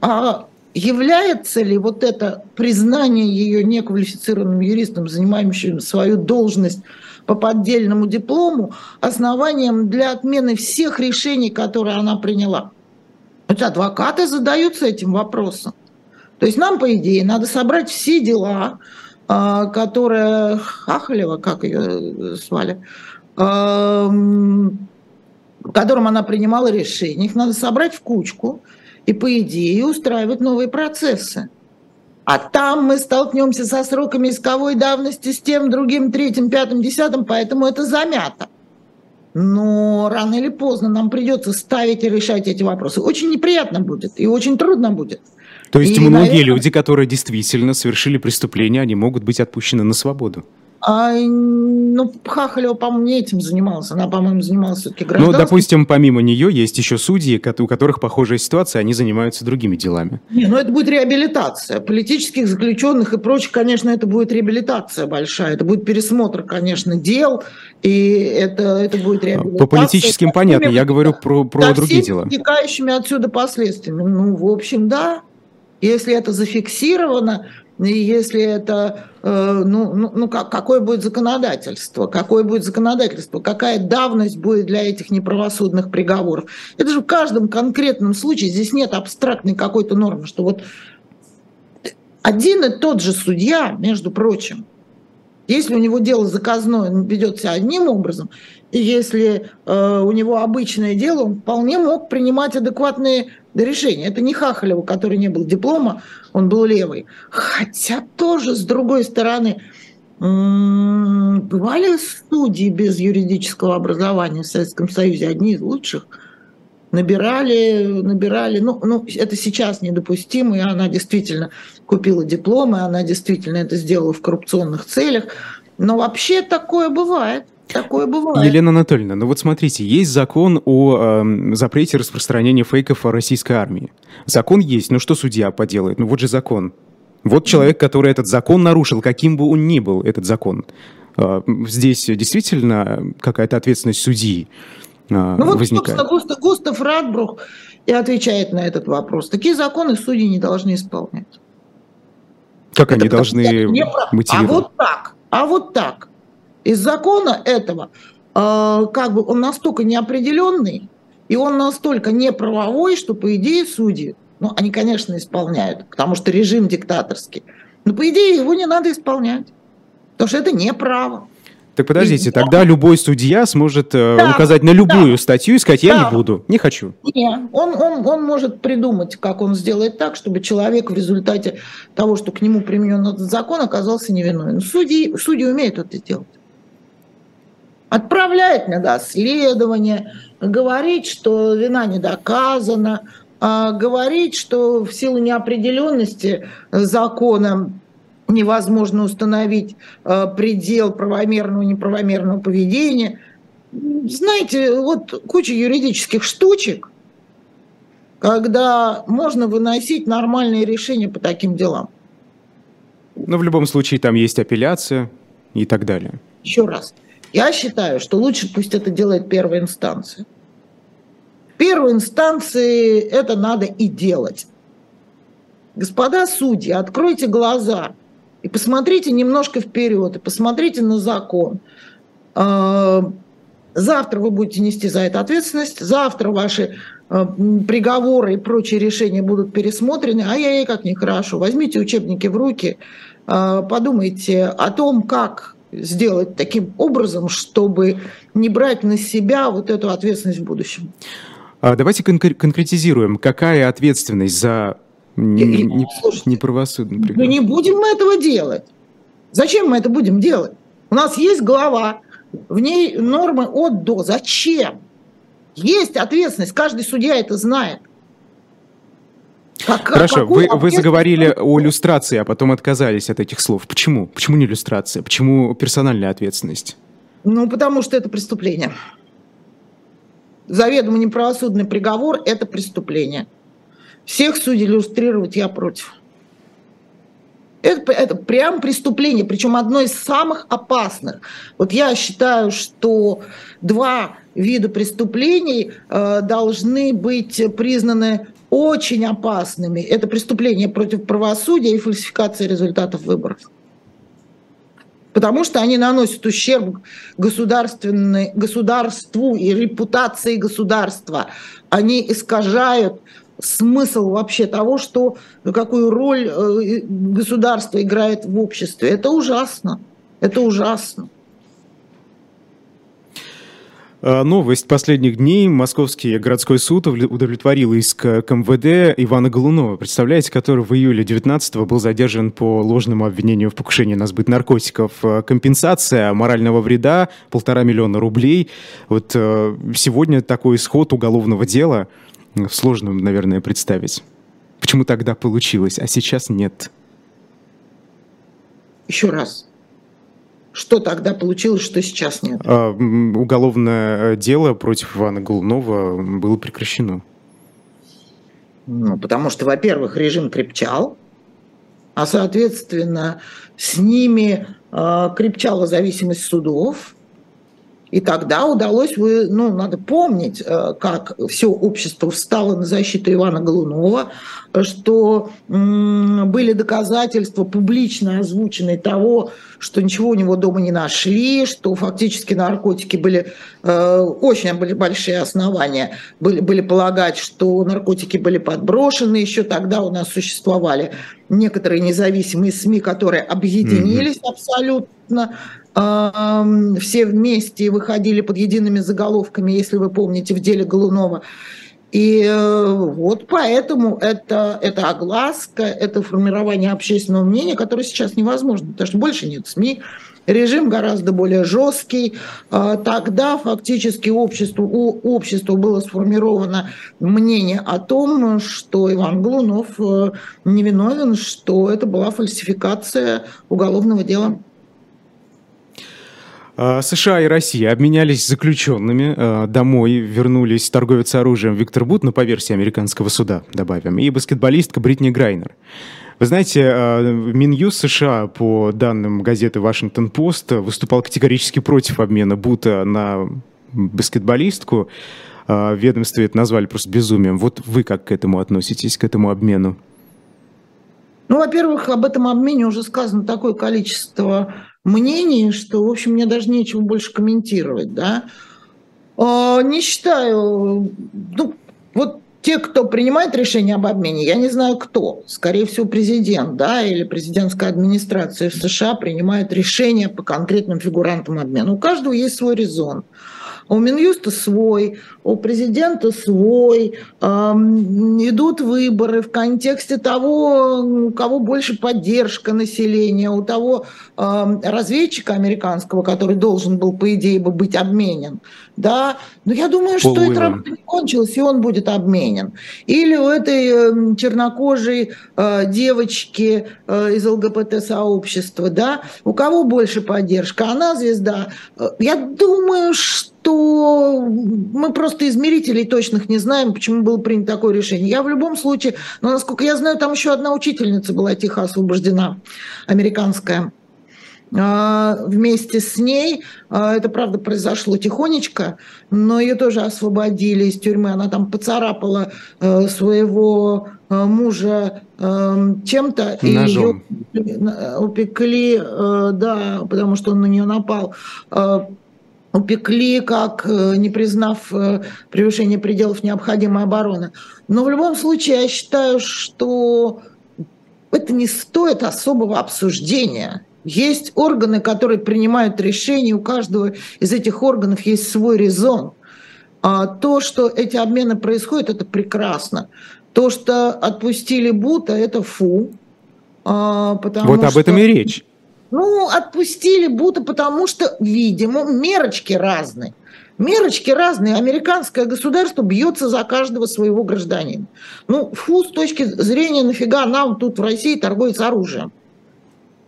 А является ли вот это признание ее неквалифицированным юристом, занимающим свою должность по поддельному диплому, основанием для отмены всех решений, которые она приняла? Вот адвокаты задаются этим вопросом. То есть нам, по идее, надо собрать все дела, которая Хахалева, как ее звали, которым она принимала решения. Их надо собрать в кучку и, по идее, устраивать новые процессы. А там мы столкнемся со сроками исковой давности с тем, другим, третьим, пятым, десятым, поэтому это замято. Но рано или поздно нам придется ставить и решать эти вопросы. Очень неприятно будет и очень трудно будет. То есть и, многие наверное... люди, которые действительно совершили преступление, они могут быть отпущены на свободу? А, ну, Хахалева, по-моему, не этим занималась. Она, по-моему, занималась все-таки гражданством. Ну, допустим, помимо нее есть еще судьи, у которых похожая ситуация, они занимаются другими делами. Не, ну это будет реабилитация. Политических заключенных и прочих, конечно, это будет реабилитация большая. Это будет пересмотр, конечно, дел, и это, это будет реабилитация. По политическим понятно, я говорю про, про другие дела. вытекающими отсюда последствиями. Ну, в общем, да. Если это зафиксировано, и если это, э, ну, ну, ну как, какое будет законодательство, какое будет законодательство, какая давность будет для этих неправосудных приговоров. Это же в каждом конкретном случае, здесь нет абстрактной какой-то нормы, что вот один и тот же судья, между прочим, если у него дело заказное, он ведет себя одним образом, и если э, у него обычное дело, он вполне мог принимать адекватные решения. Это не Хахалева, который не был диплома, он был левый. Хотя тоже, с другой стороны, бывали студии без юридического образования в Советском Союзе, одни из лучших – набирали, набирали. Ну, ну, это сейчас недопустимо, и она действительно купила дипломы, она действительно это сделала в коррупционных целях. Но вообще такое бывает. Такое бывает. Елена Анатольевна, ну вот смотрите, есть закон о э, запрете распространения фейков о российской армии. Закон есть, но что судья поделает? Ну вот же закон. Вот человек, который этот закон нарушил, каким бы он ни был, этот закон. Э, здесь действительно какая-то ответственность судьи. А, ну вот, возникает. собственно, Густав, Густав Радбрух и отвечает на этот вопрос. Такие законы судьи не должны исполнять. Как Это они должны не мотивировать? А вот так, а вот так. Из закона этого, э, как бы он настолько неопределенный, и он настолько неправовой, что, по идее, судьи, ну, они, конечно, исполняют, потому что режим диктаторский, но, по идее, его не надо исполнять, потому что это не право. Так подождите, и, тогда да. любой судья сможет э, да, указать на любую да, статью и сказать, я да. не буду, не хочу. Нет, он, он, он может придумать, как он сделает так, чтобы человек в результате того, что к нему применен этот закон, оказался невиновен. Судьи, судьи умеют это делать. Отправлять на доследование, говорить, что вина не доказана, а говорить, что в силу неопределенности закона невозможно установить э, предел правомерного и неправомерного поведения. Знаете, вот куча юридических штучек, когда можно выносить нормальные решения по таким делам. Но в любом случае там есть апелляция и так далее. Еще раз. Я считаю, что лучше пусть это делает первая инстанция. В первой инстанции это надо и делать. Господа судьи, откройте глаза – и посмотрите немножко вперед, и посмотрите на закон. А, Завтра вы будете нести за это ответственность, завтра ваши э, приговоры и прочие решения будут пересмотрены. А я ей как нехорошо. Возьмите учебники в руки, э, подумайте о том, как сделать таким образом, чтобы не брать на себя вот эту ответственность в будущем. А давайте кон- конкретизируем, какая ответственность за неправосудный приговор? Ну не будем мы этого делать. Зачем мы это будем делать? У нас есть глава, в ней нормы от до. Зачем? Есть ответственность, каждый судья это знает. Как, Хорошо, вы, вы заговорили о иллюстрации, а потом отказались от этих слов. Почему? Почему не иллюстрация? Почему персональная ответственность? Ну, потому что это преступление. Заведомо неправосудный приговор – это преступление. Всех судей иллюстрировать я против. Это, это прям преступление, причем одно из самых опасных. Вот я считаю, что два вида преступлений э, должны быть признаны очень опасными. Это преступление против правосудия и фальсификация результатов выборов. Потому что они наносят ущерб государственной, государству и репутации государства. Они искажают смысл вообще того, что какую роль э, государство играет в обществе. Это ужасно. Это ужасно. А, новость последних дней. Московский городской суд удовлетворил иск к МВД Ивана Голунова, представляете, который в июле 19-го был задержан по ложному обвинению в покушении на сбыт наркотиков. А, компенсация морального вреда полтора миллиона рублей. Вот э, сегодня такой исход уголовного дела – Сложно, наверное, представить. Почему тогда получилось, а сейчас нет? Еще раз. Что тогда получилось, что сейчас нет? А, уголовное дело против Ивана Голунова было прекращено. Ну, потому что, во-первых, режим крепчал, а, соответственно, с ними э, крепчала зависимость судов, и тогда удалось, ну, надо помнить, э, как все общество встало на защиту Ивана Голунова, что были доказательства публично озвученные того, что ничего у него дома не нашли, что фактически наркотики были, э, очень были большие основания, были, были полагать, что наркотики были подброшены, еще тогда у нас существовали некоторые независимые СМИ, которые объединились mm-hmm. абсолютно все вместе выходили под едиными заголовками, если вы помните, в деле Голунова. И э, вот поэтому это, это огласка, это формирование общественного мнения, которое сейчас невозможно, потому что больше нет СМИ, режим гораздо более жесткий. А тогда фактически обществу, у общества было сформировано мнение о том, что Иван Голунов э, невиновен, что это была фальсификация уголовного дела. А, США и Россия обменялись заключенными. А, домой вернулись торговец оружием Виктор Бут, но по версии американского суда, добавим, и баскетболистка Бритни Грайнер. Вы знаете, а, Минюс США, по данным газеты «Вашингтон-Пост», выступал категорически против обмена Бута на баскетболистку. В ведомстве это назвали просто безумием. Вот вы как к этому относитесь, к этому обмену? Ну, во-первых, об этом обмене уже сказано такое количество мнений, что, в общем, мне даже нечего больше комментировать, да. А, не считаю, ну, вот те, кто принимает решение об обмене, я не знаю кто, скорее всего президент, да, или президентская администрация в США принимает решение по конкретным фигурантам обмена. У каждого есть свой резон. У Минюста свой, у президента свой, идут выборы в контексте того, у кого больше поддержка населения, у того разведчика американского, который должен был, по идее, бы быть обменен. Да? Но я думаю, что это работа не кончилась, и он будет обменен. Или у этой чернокожей э, девочки э, из ЛГБТ-сообщества, да, у кого больше поддержка, она звезда. Э, я думаю, что мы просто измерителей точных не знаем, почему было принято такое решение. Я в любом случае, но насколько я знаю, там еще одна учительница была тихо освобождена, американская. А, вместе с ней, а, это правда произошло тихонечко, но ее тоже освободили из тюрьмы. Она там поцарапала э, своего э, мужа э, чем-то, и ее упекли, да, потому что он на нее напал упекли, как э, не признав э, превышение пределов необходимой обороны. Но в любом случае я считаю, что это не стоит особого обсуждения. Есть органы, которые принимают решения, у каждого из этих органов есть свой резон. А то, что эти обмены происходят, это прекрасно. То, что отпустили Бута, это фу. А, потому вот об что... этом и речь. Ну, отпустили Бута, потому что, видимо, мерочки разные. Мерочки разные. Американское государство бьется за каждого своего гражданина. Ну, фу, с точки зрения, нафига нам тут в России торгуют оружием.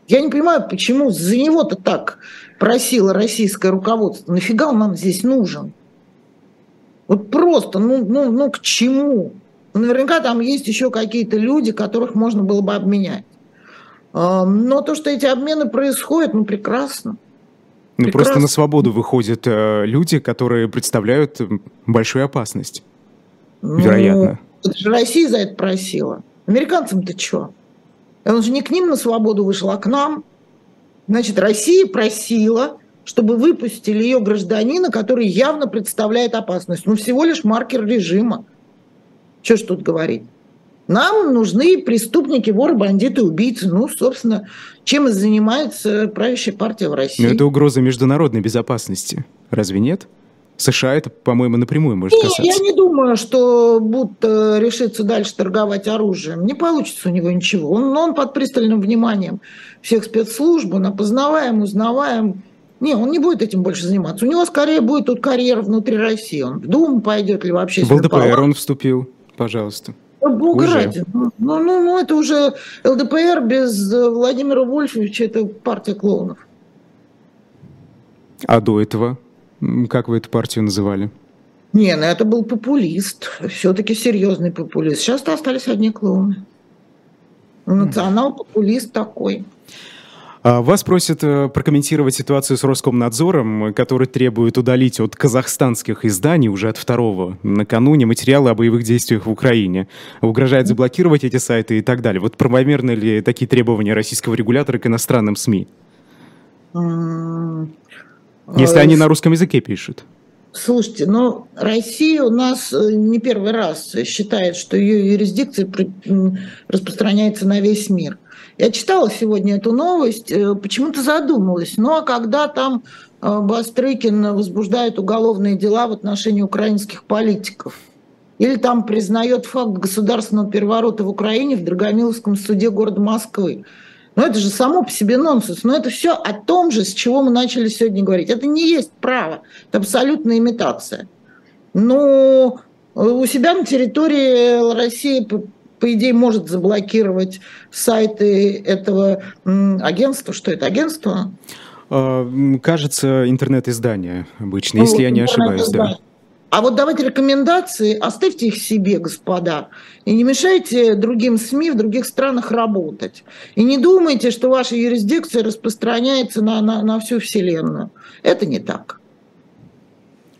Я не понимаю, почему за него-то так просило российское руководство. Нафига он нам здесь нужен? Вот просто, ну, ну, ну к чему? Ну, наверняка там есть еще какие-то люди, которых можно было бы обменять. Но то, что эти обмены происходят, ну, прекрасно. Ну, прекрасно. просто на свободу выходят э, люди, которые представляют большую опасность. Ну, вероятно. Это же Россия за это просила. Американцам-то что? Он же не к ним на свободу вышел, а к нам. Значит, Россия просила, чтобы выпустили ее гражданина, который явно представляет опасность. Ну, всего лишь маркер режима. Что ж тут говорить? Нам нужны преступники, воры, бандиты, убийцы. Ну, собственно, чем и занимается правящая партия в России. Но это угроза международной безопасности. Разве нет? США это, по-моему, напрямую может касаться. Я не думаю, что будто решится дальше торговать оружием. Не получится у него ничего. Он, он под пристальным вниманием всех спецслужб, он опознаваем, узнаваем. Не, он не будет этим больше заниматься. У него скорее будет тут карьера внутри России. Он в Думу пойдет или вообще... В ЛДПР он вступил, пожалуйста. Бога уже. ради. Ну, ну, ну, это уже ЛДПР без э, Владимира Вольфовича, это партия клоунов. А до этого, как вы эту партию называли? Не, ну это был популист, все-таки серьезный популист. Сейчас остались одни клоуны. Национал-популист такой. А, вас просят э, прокомментировать ситуацию с Роскомнадзором, который требует удалить от казахстанских изданий уже от второго накануне материалы о боевых действиях в Украине. Угрожает заблокировать эти сайты и так далее. Вот правомерны ли такие требования российского регулятора к иностранным СМИ? Если они на русском языке пишут. Слушайте, ну, Россия у нас э, не первый раз считает, что ее юрисдикция распространяется на весь мир. Я читала сегодня эту новость, э, почему-то задумалась. Ну а когда там э, Бастрыкин возбуждает уголовные дела в отношении украинских политиков? Или там признает факт государственного переворота в Украине в Драгомиловском суде города Москвы? Ну это же само по себе нонсенс. Но это все о том же, с чего мы начали сегодня говорить. Это не есть право, это абсолютная имитация. Но у себя на территории России по идее, может заблокировать сайты этого агентства. Что это, агентство? А, кажется, интернет-издание обычно, ну, если я не ошибаюсь. Да. А вот давайте рекомендации, оставьте их себе, господа, и не мешайте другим СМИ в других странах работать. И не думайте, что ваша юрисдикция распространяется на, на, на всю Вселенную. Это не так.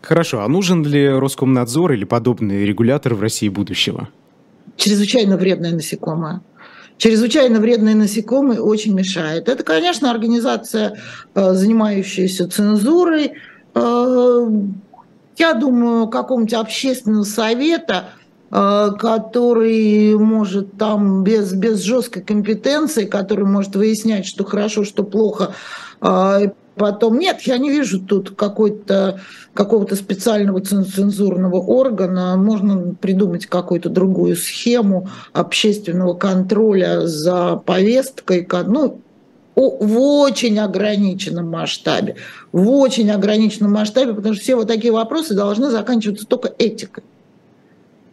Хорошо, а нужен ли Роскомнадзор или подобный регулятор в России будущего? чрезвычайно вредное насекомое. Чрезвычайно вредные насекомые очень мешает. Это, конечно, организация, э, занимающаяся цензурой. Э, я думаю, какого-нибудь общественного совета, э, который может там без, без жесткой компетенции, который может выяснять, что хорошо, что плохо, Потом нет, я не вижу тут какой-то какого-то специального цензурного органа. Можно придумать какую-то другую схему общественного контроля за повесткой, ну, в очень ограниченном масштабе. В очень ограниченном масштабе, потому что все вот такие вопросы должны заканчиваться только этикой.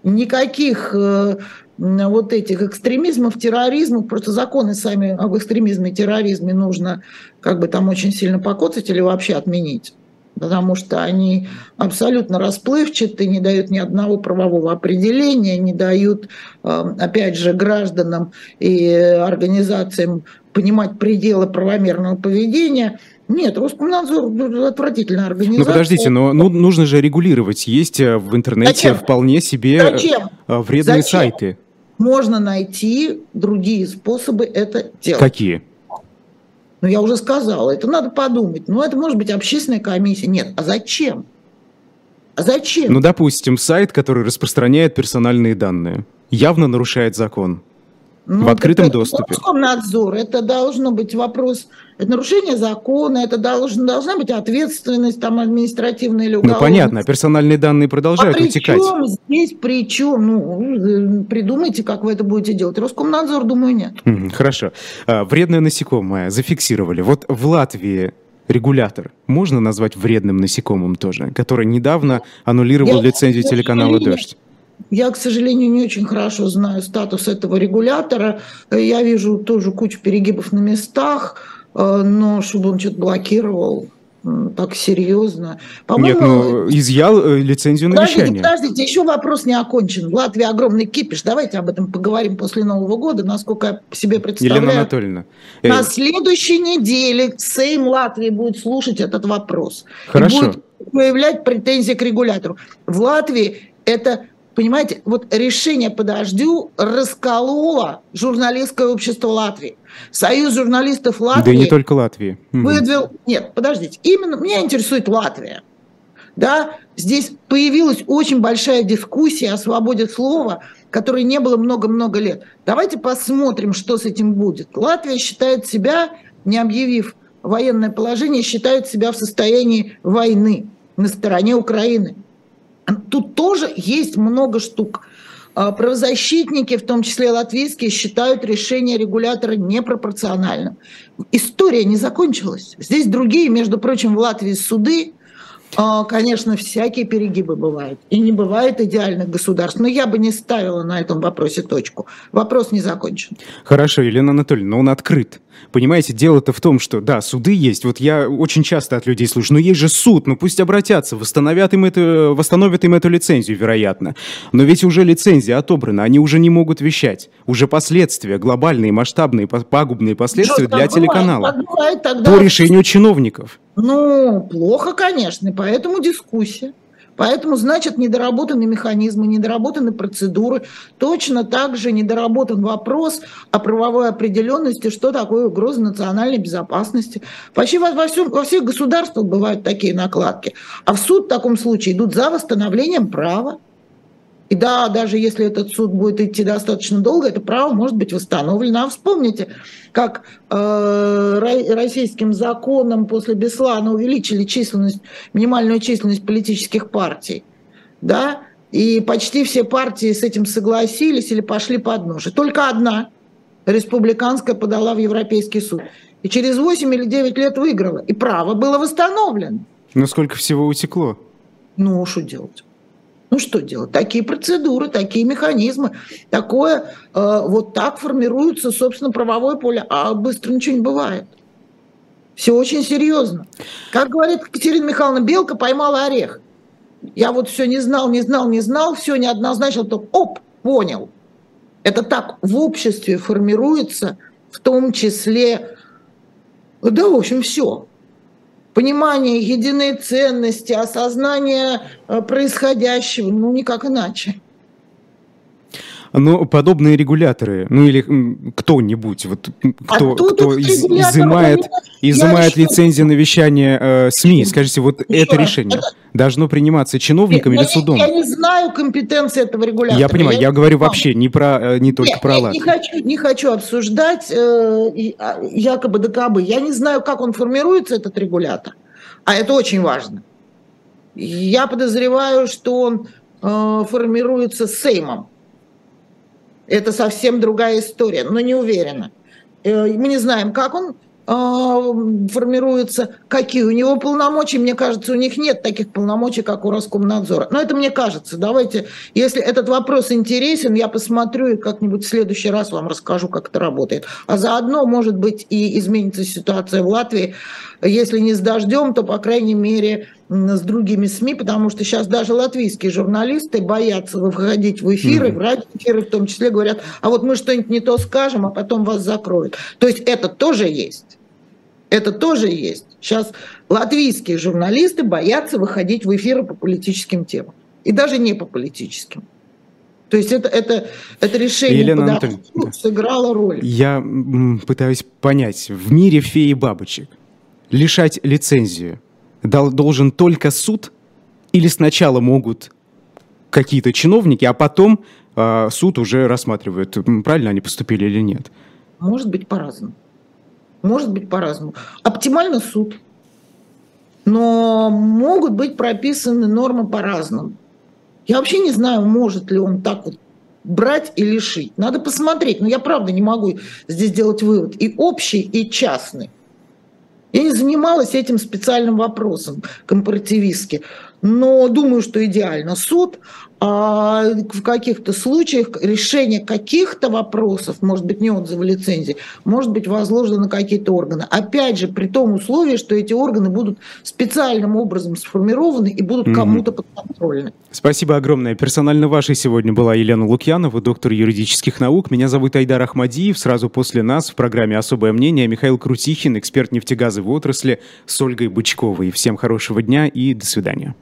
Никаких э, вот этих экстремизмов, терроризмов, просто законы сами об экстремизме и терроризме нужно как бы там очень сильно покоцать или вообще отменить потому что они абсолютно расплывчаты, не дают ни одного правового определения, не дают, э, опять же, гражданам и организациям понимать пределы правомерного поведения. Нет, Роскомнадзор отвратительная организация. Ну подождите, но ну, нужно же регулировать. Есть э, в интернете Зачем? вполне себе Зачем? Э, вредные Зачем? сайты можно найти другие способы это делать. Какие? Ну, я уже сказала, это надо подумать. Ну, это может быть общественная комиссия. Нет, а зачем? А зачем? Ну, допустим, сайт, который распространяет персональные данные, явно нарушает закон. Ну, в открытом это, доступе. Роскомнадзор, это должно быть вопрос, это нарушение закона, это должен, должна быть ответственность там административная или уголовная. Ну понятно, персональные данные продолжают а при утекать. Чем здесь, при чем? Ну, придумайте, как вы это будете делать. Роскомнадзор, думаю, нет. Хорошо. А, вредное насекомое зафиксировали. Вот в Латвии регулятор можно назвать вредным насекомым тоже, который недавно аннулировал я, лицензию телеканала «Дождь»? Я, к сожалению, не очень хорошо знаю статус этого регулятора. Я вижу тоже кучу перегибов на местах, э, но чтобы он что-то блокировал, так серьезно. Нет, ну, изъял э, лицензию на подождите, вещание. Подождите, еще вопрос не окончен. В Латвии огромный кипиш. Давайте об этом поговорим после Нового года, насколько я себе представляю. Елена Анатольевна. Э, на следующей неделе Сейм Латвии будет слушать этот вопрос. Хорошо. И будет выявлять претензии к регулятору. В Латвии это Понимаете, вот решение по дождю раскололо журналистское общество Латвии. Союз журналистов Латвии... Да и не только Латвии. Выдвил... Нет, подождите. Именно меня интересует Латвия. Да, здесь появилась очень большая дискуссия о свободе слова, которой не было много-много лет. Давайте посмотрим, что с этим будет. Латвия считает себя, не объявив военное положение, считает себя в состоянии войны на стороне Украины. Тут тоже есть много штук. А, правозащитники, в том числе латвийские, считают решение регулятора непропорциональным. История не закончилась. Здесь другие, между прочим, в Латвии суды, конечно, всякие перегибы бывают. И не бывает идеальных государств. Но я бы не ставила на этом вопросе точку. Вопрос не закончен. Хорошо, Елена Анатольевна, но он открыт. Понимаете, дело-то в том, что, да, суды есть. Вот я очень часто от людей слышу, но есть же суд, ну пусть обратятся, восстановят им это, восстановят им эту лицензию, вероятно. Но ведь уже лицензия отобрана, они уже не могут вещать. Уже последствия, глобальные, масштабные, пагубные последствия Что, для телеканала. Бывает, бывает, тогда... По решению чиновников. Ну, плохо, конечно, поэтому дискуссия. Поэтому, значит, недоработаны механизмы, недоработаны процедуры. Точно так же недоработан вопрос о правовой определенности, что такое угроза национальной безопасности. Почти во, во, всем, во всех государствах бывают такие накладки. А в суд в таком случае идут за восстановлением права. И да, даже если этот суд будет идти достаточно долго, это право может быть восстановлено. А вспомните, как э, российским законом после Беслана увеличили численность, минимальную численность политических партий, да, и почти все партии с этим согласились или пошли под нож. И только одна, республиканская, подала в Европейский суд. И через 8 или 9 лет выиграла. И право было восстановлено. Но сколько всего утекло? Ну, что делать? Ну что делать? Такие процедуры, такие механизмы, такое, э, вот так формируется, собственно, правовое поле, а быстро ничего не бывает. Все очень серьезно. Как говорит Екатерина Михайловна, белка поймала орех. Я вот все не знал, не знал, не знал, все неоднозначно, то оп, понял. Это так в обществе формируется, в том числе, да, в общем, все понимание единой ценности, осознание э, происходящего, ну никак иначе. Но подобные регуляторы, ну или кто-нибудь, вот кто, кто из, изымает, изымает лицензии на вещание э, СМИ, скажите, вот Еще это решение это... должно приниматься чиновником Нет, или судом? Я не знаю компетенции этого регулятора. Я понимаю, я, я говорю вообще не про э, не только Нет, про Латвию. Не хочу, не хочу обсуждать э, а, якобы докабы. Я не знаю, как он формируется этот регулятор. А это очень важно. Я подозреваю, что он э, формируется Сеймом. Это совсем другая история, но не уверена. Э, мы не знаем, как он а, формируется, какие у него полномочия. Мне кажется, у них нет таких полномочий, как у Роскомнадзора. Но это мне кажется. Давайте, если этот вопрос интересен, я посмотрю и как-нибудь в следующий раз вам расскажу, как это работает. А заодно, может быть, и изменится ситуация в Латвии. Если не с дождем, то, по крайней мере, с другими СМИ, потому что сейчас даже латвийские журналисты боятся выходить в эфиры, mm-hmm. в радиоэфиры в том числе, говорят, а вот мы что-нибудь не то скажем, а потом вас закроют. То есть это тоже есть. Это тоже есть. Сейчас латвийские журналисты боятся выходить в эфиры по политическим темам. И даже не по политическим. То есть это, это, это решение Елена Анатольевна, сыграло роль. Я пытаюсь понять, в мире феи бабочек лишать лицензию должен только суд или сначала могут какие-то чиновники, а потом э, суд уже рассматривает, правильно они поступили или нет? Может быть по-разному. Может быть по-разному. Оптимально суд. Но могут быть прописаны нормы по-разному. Я вообще не знаю, может ли он так вот брать и лишить. Надо посмотреть. Но я правда не могу здесь делать вывод. И общий, и частный. Я не занималась этим специальным вопросом компаративистски, но думаю, что идеально суд, а в каких-то случаях решение каких-то вопросов, может быть, не отзывы лицензии, может быть возложено на какие-то органы. Опять же, при том условии, что эти органы будут специальным образом сформированы и будут mm-hmm. кому-то подконтрольны. Спасибо огромное. Персонально вашей сегодня была Елена Лукьянова, доктор юридических наук. Меня зовут Айдар Ахмадиев. Сразу после нас в программе «Особое мнение» Михаил Крутихин, эксперт нефтегазовой отрасли с Ольгой Бычковой. Всем хорошего дня и до свидания.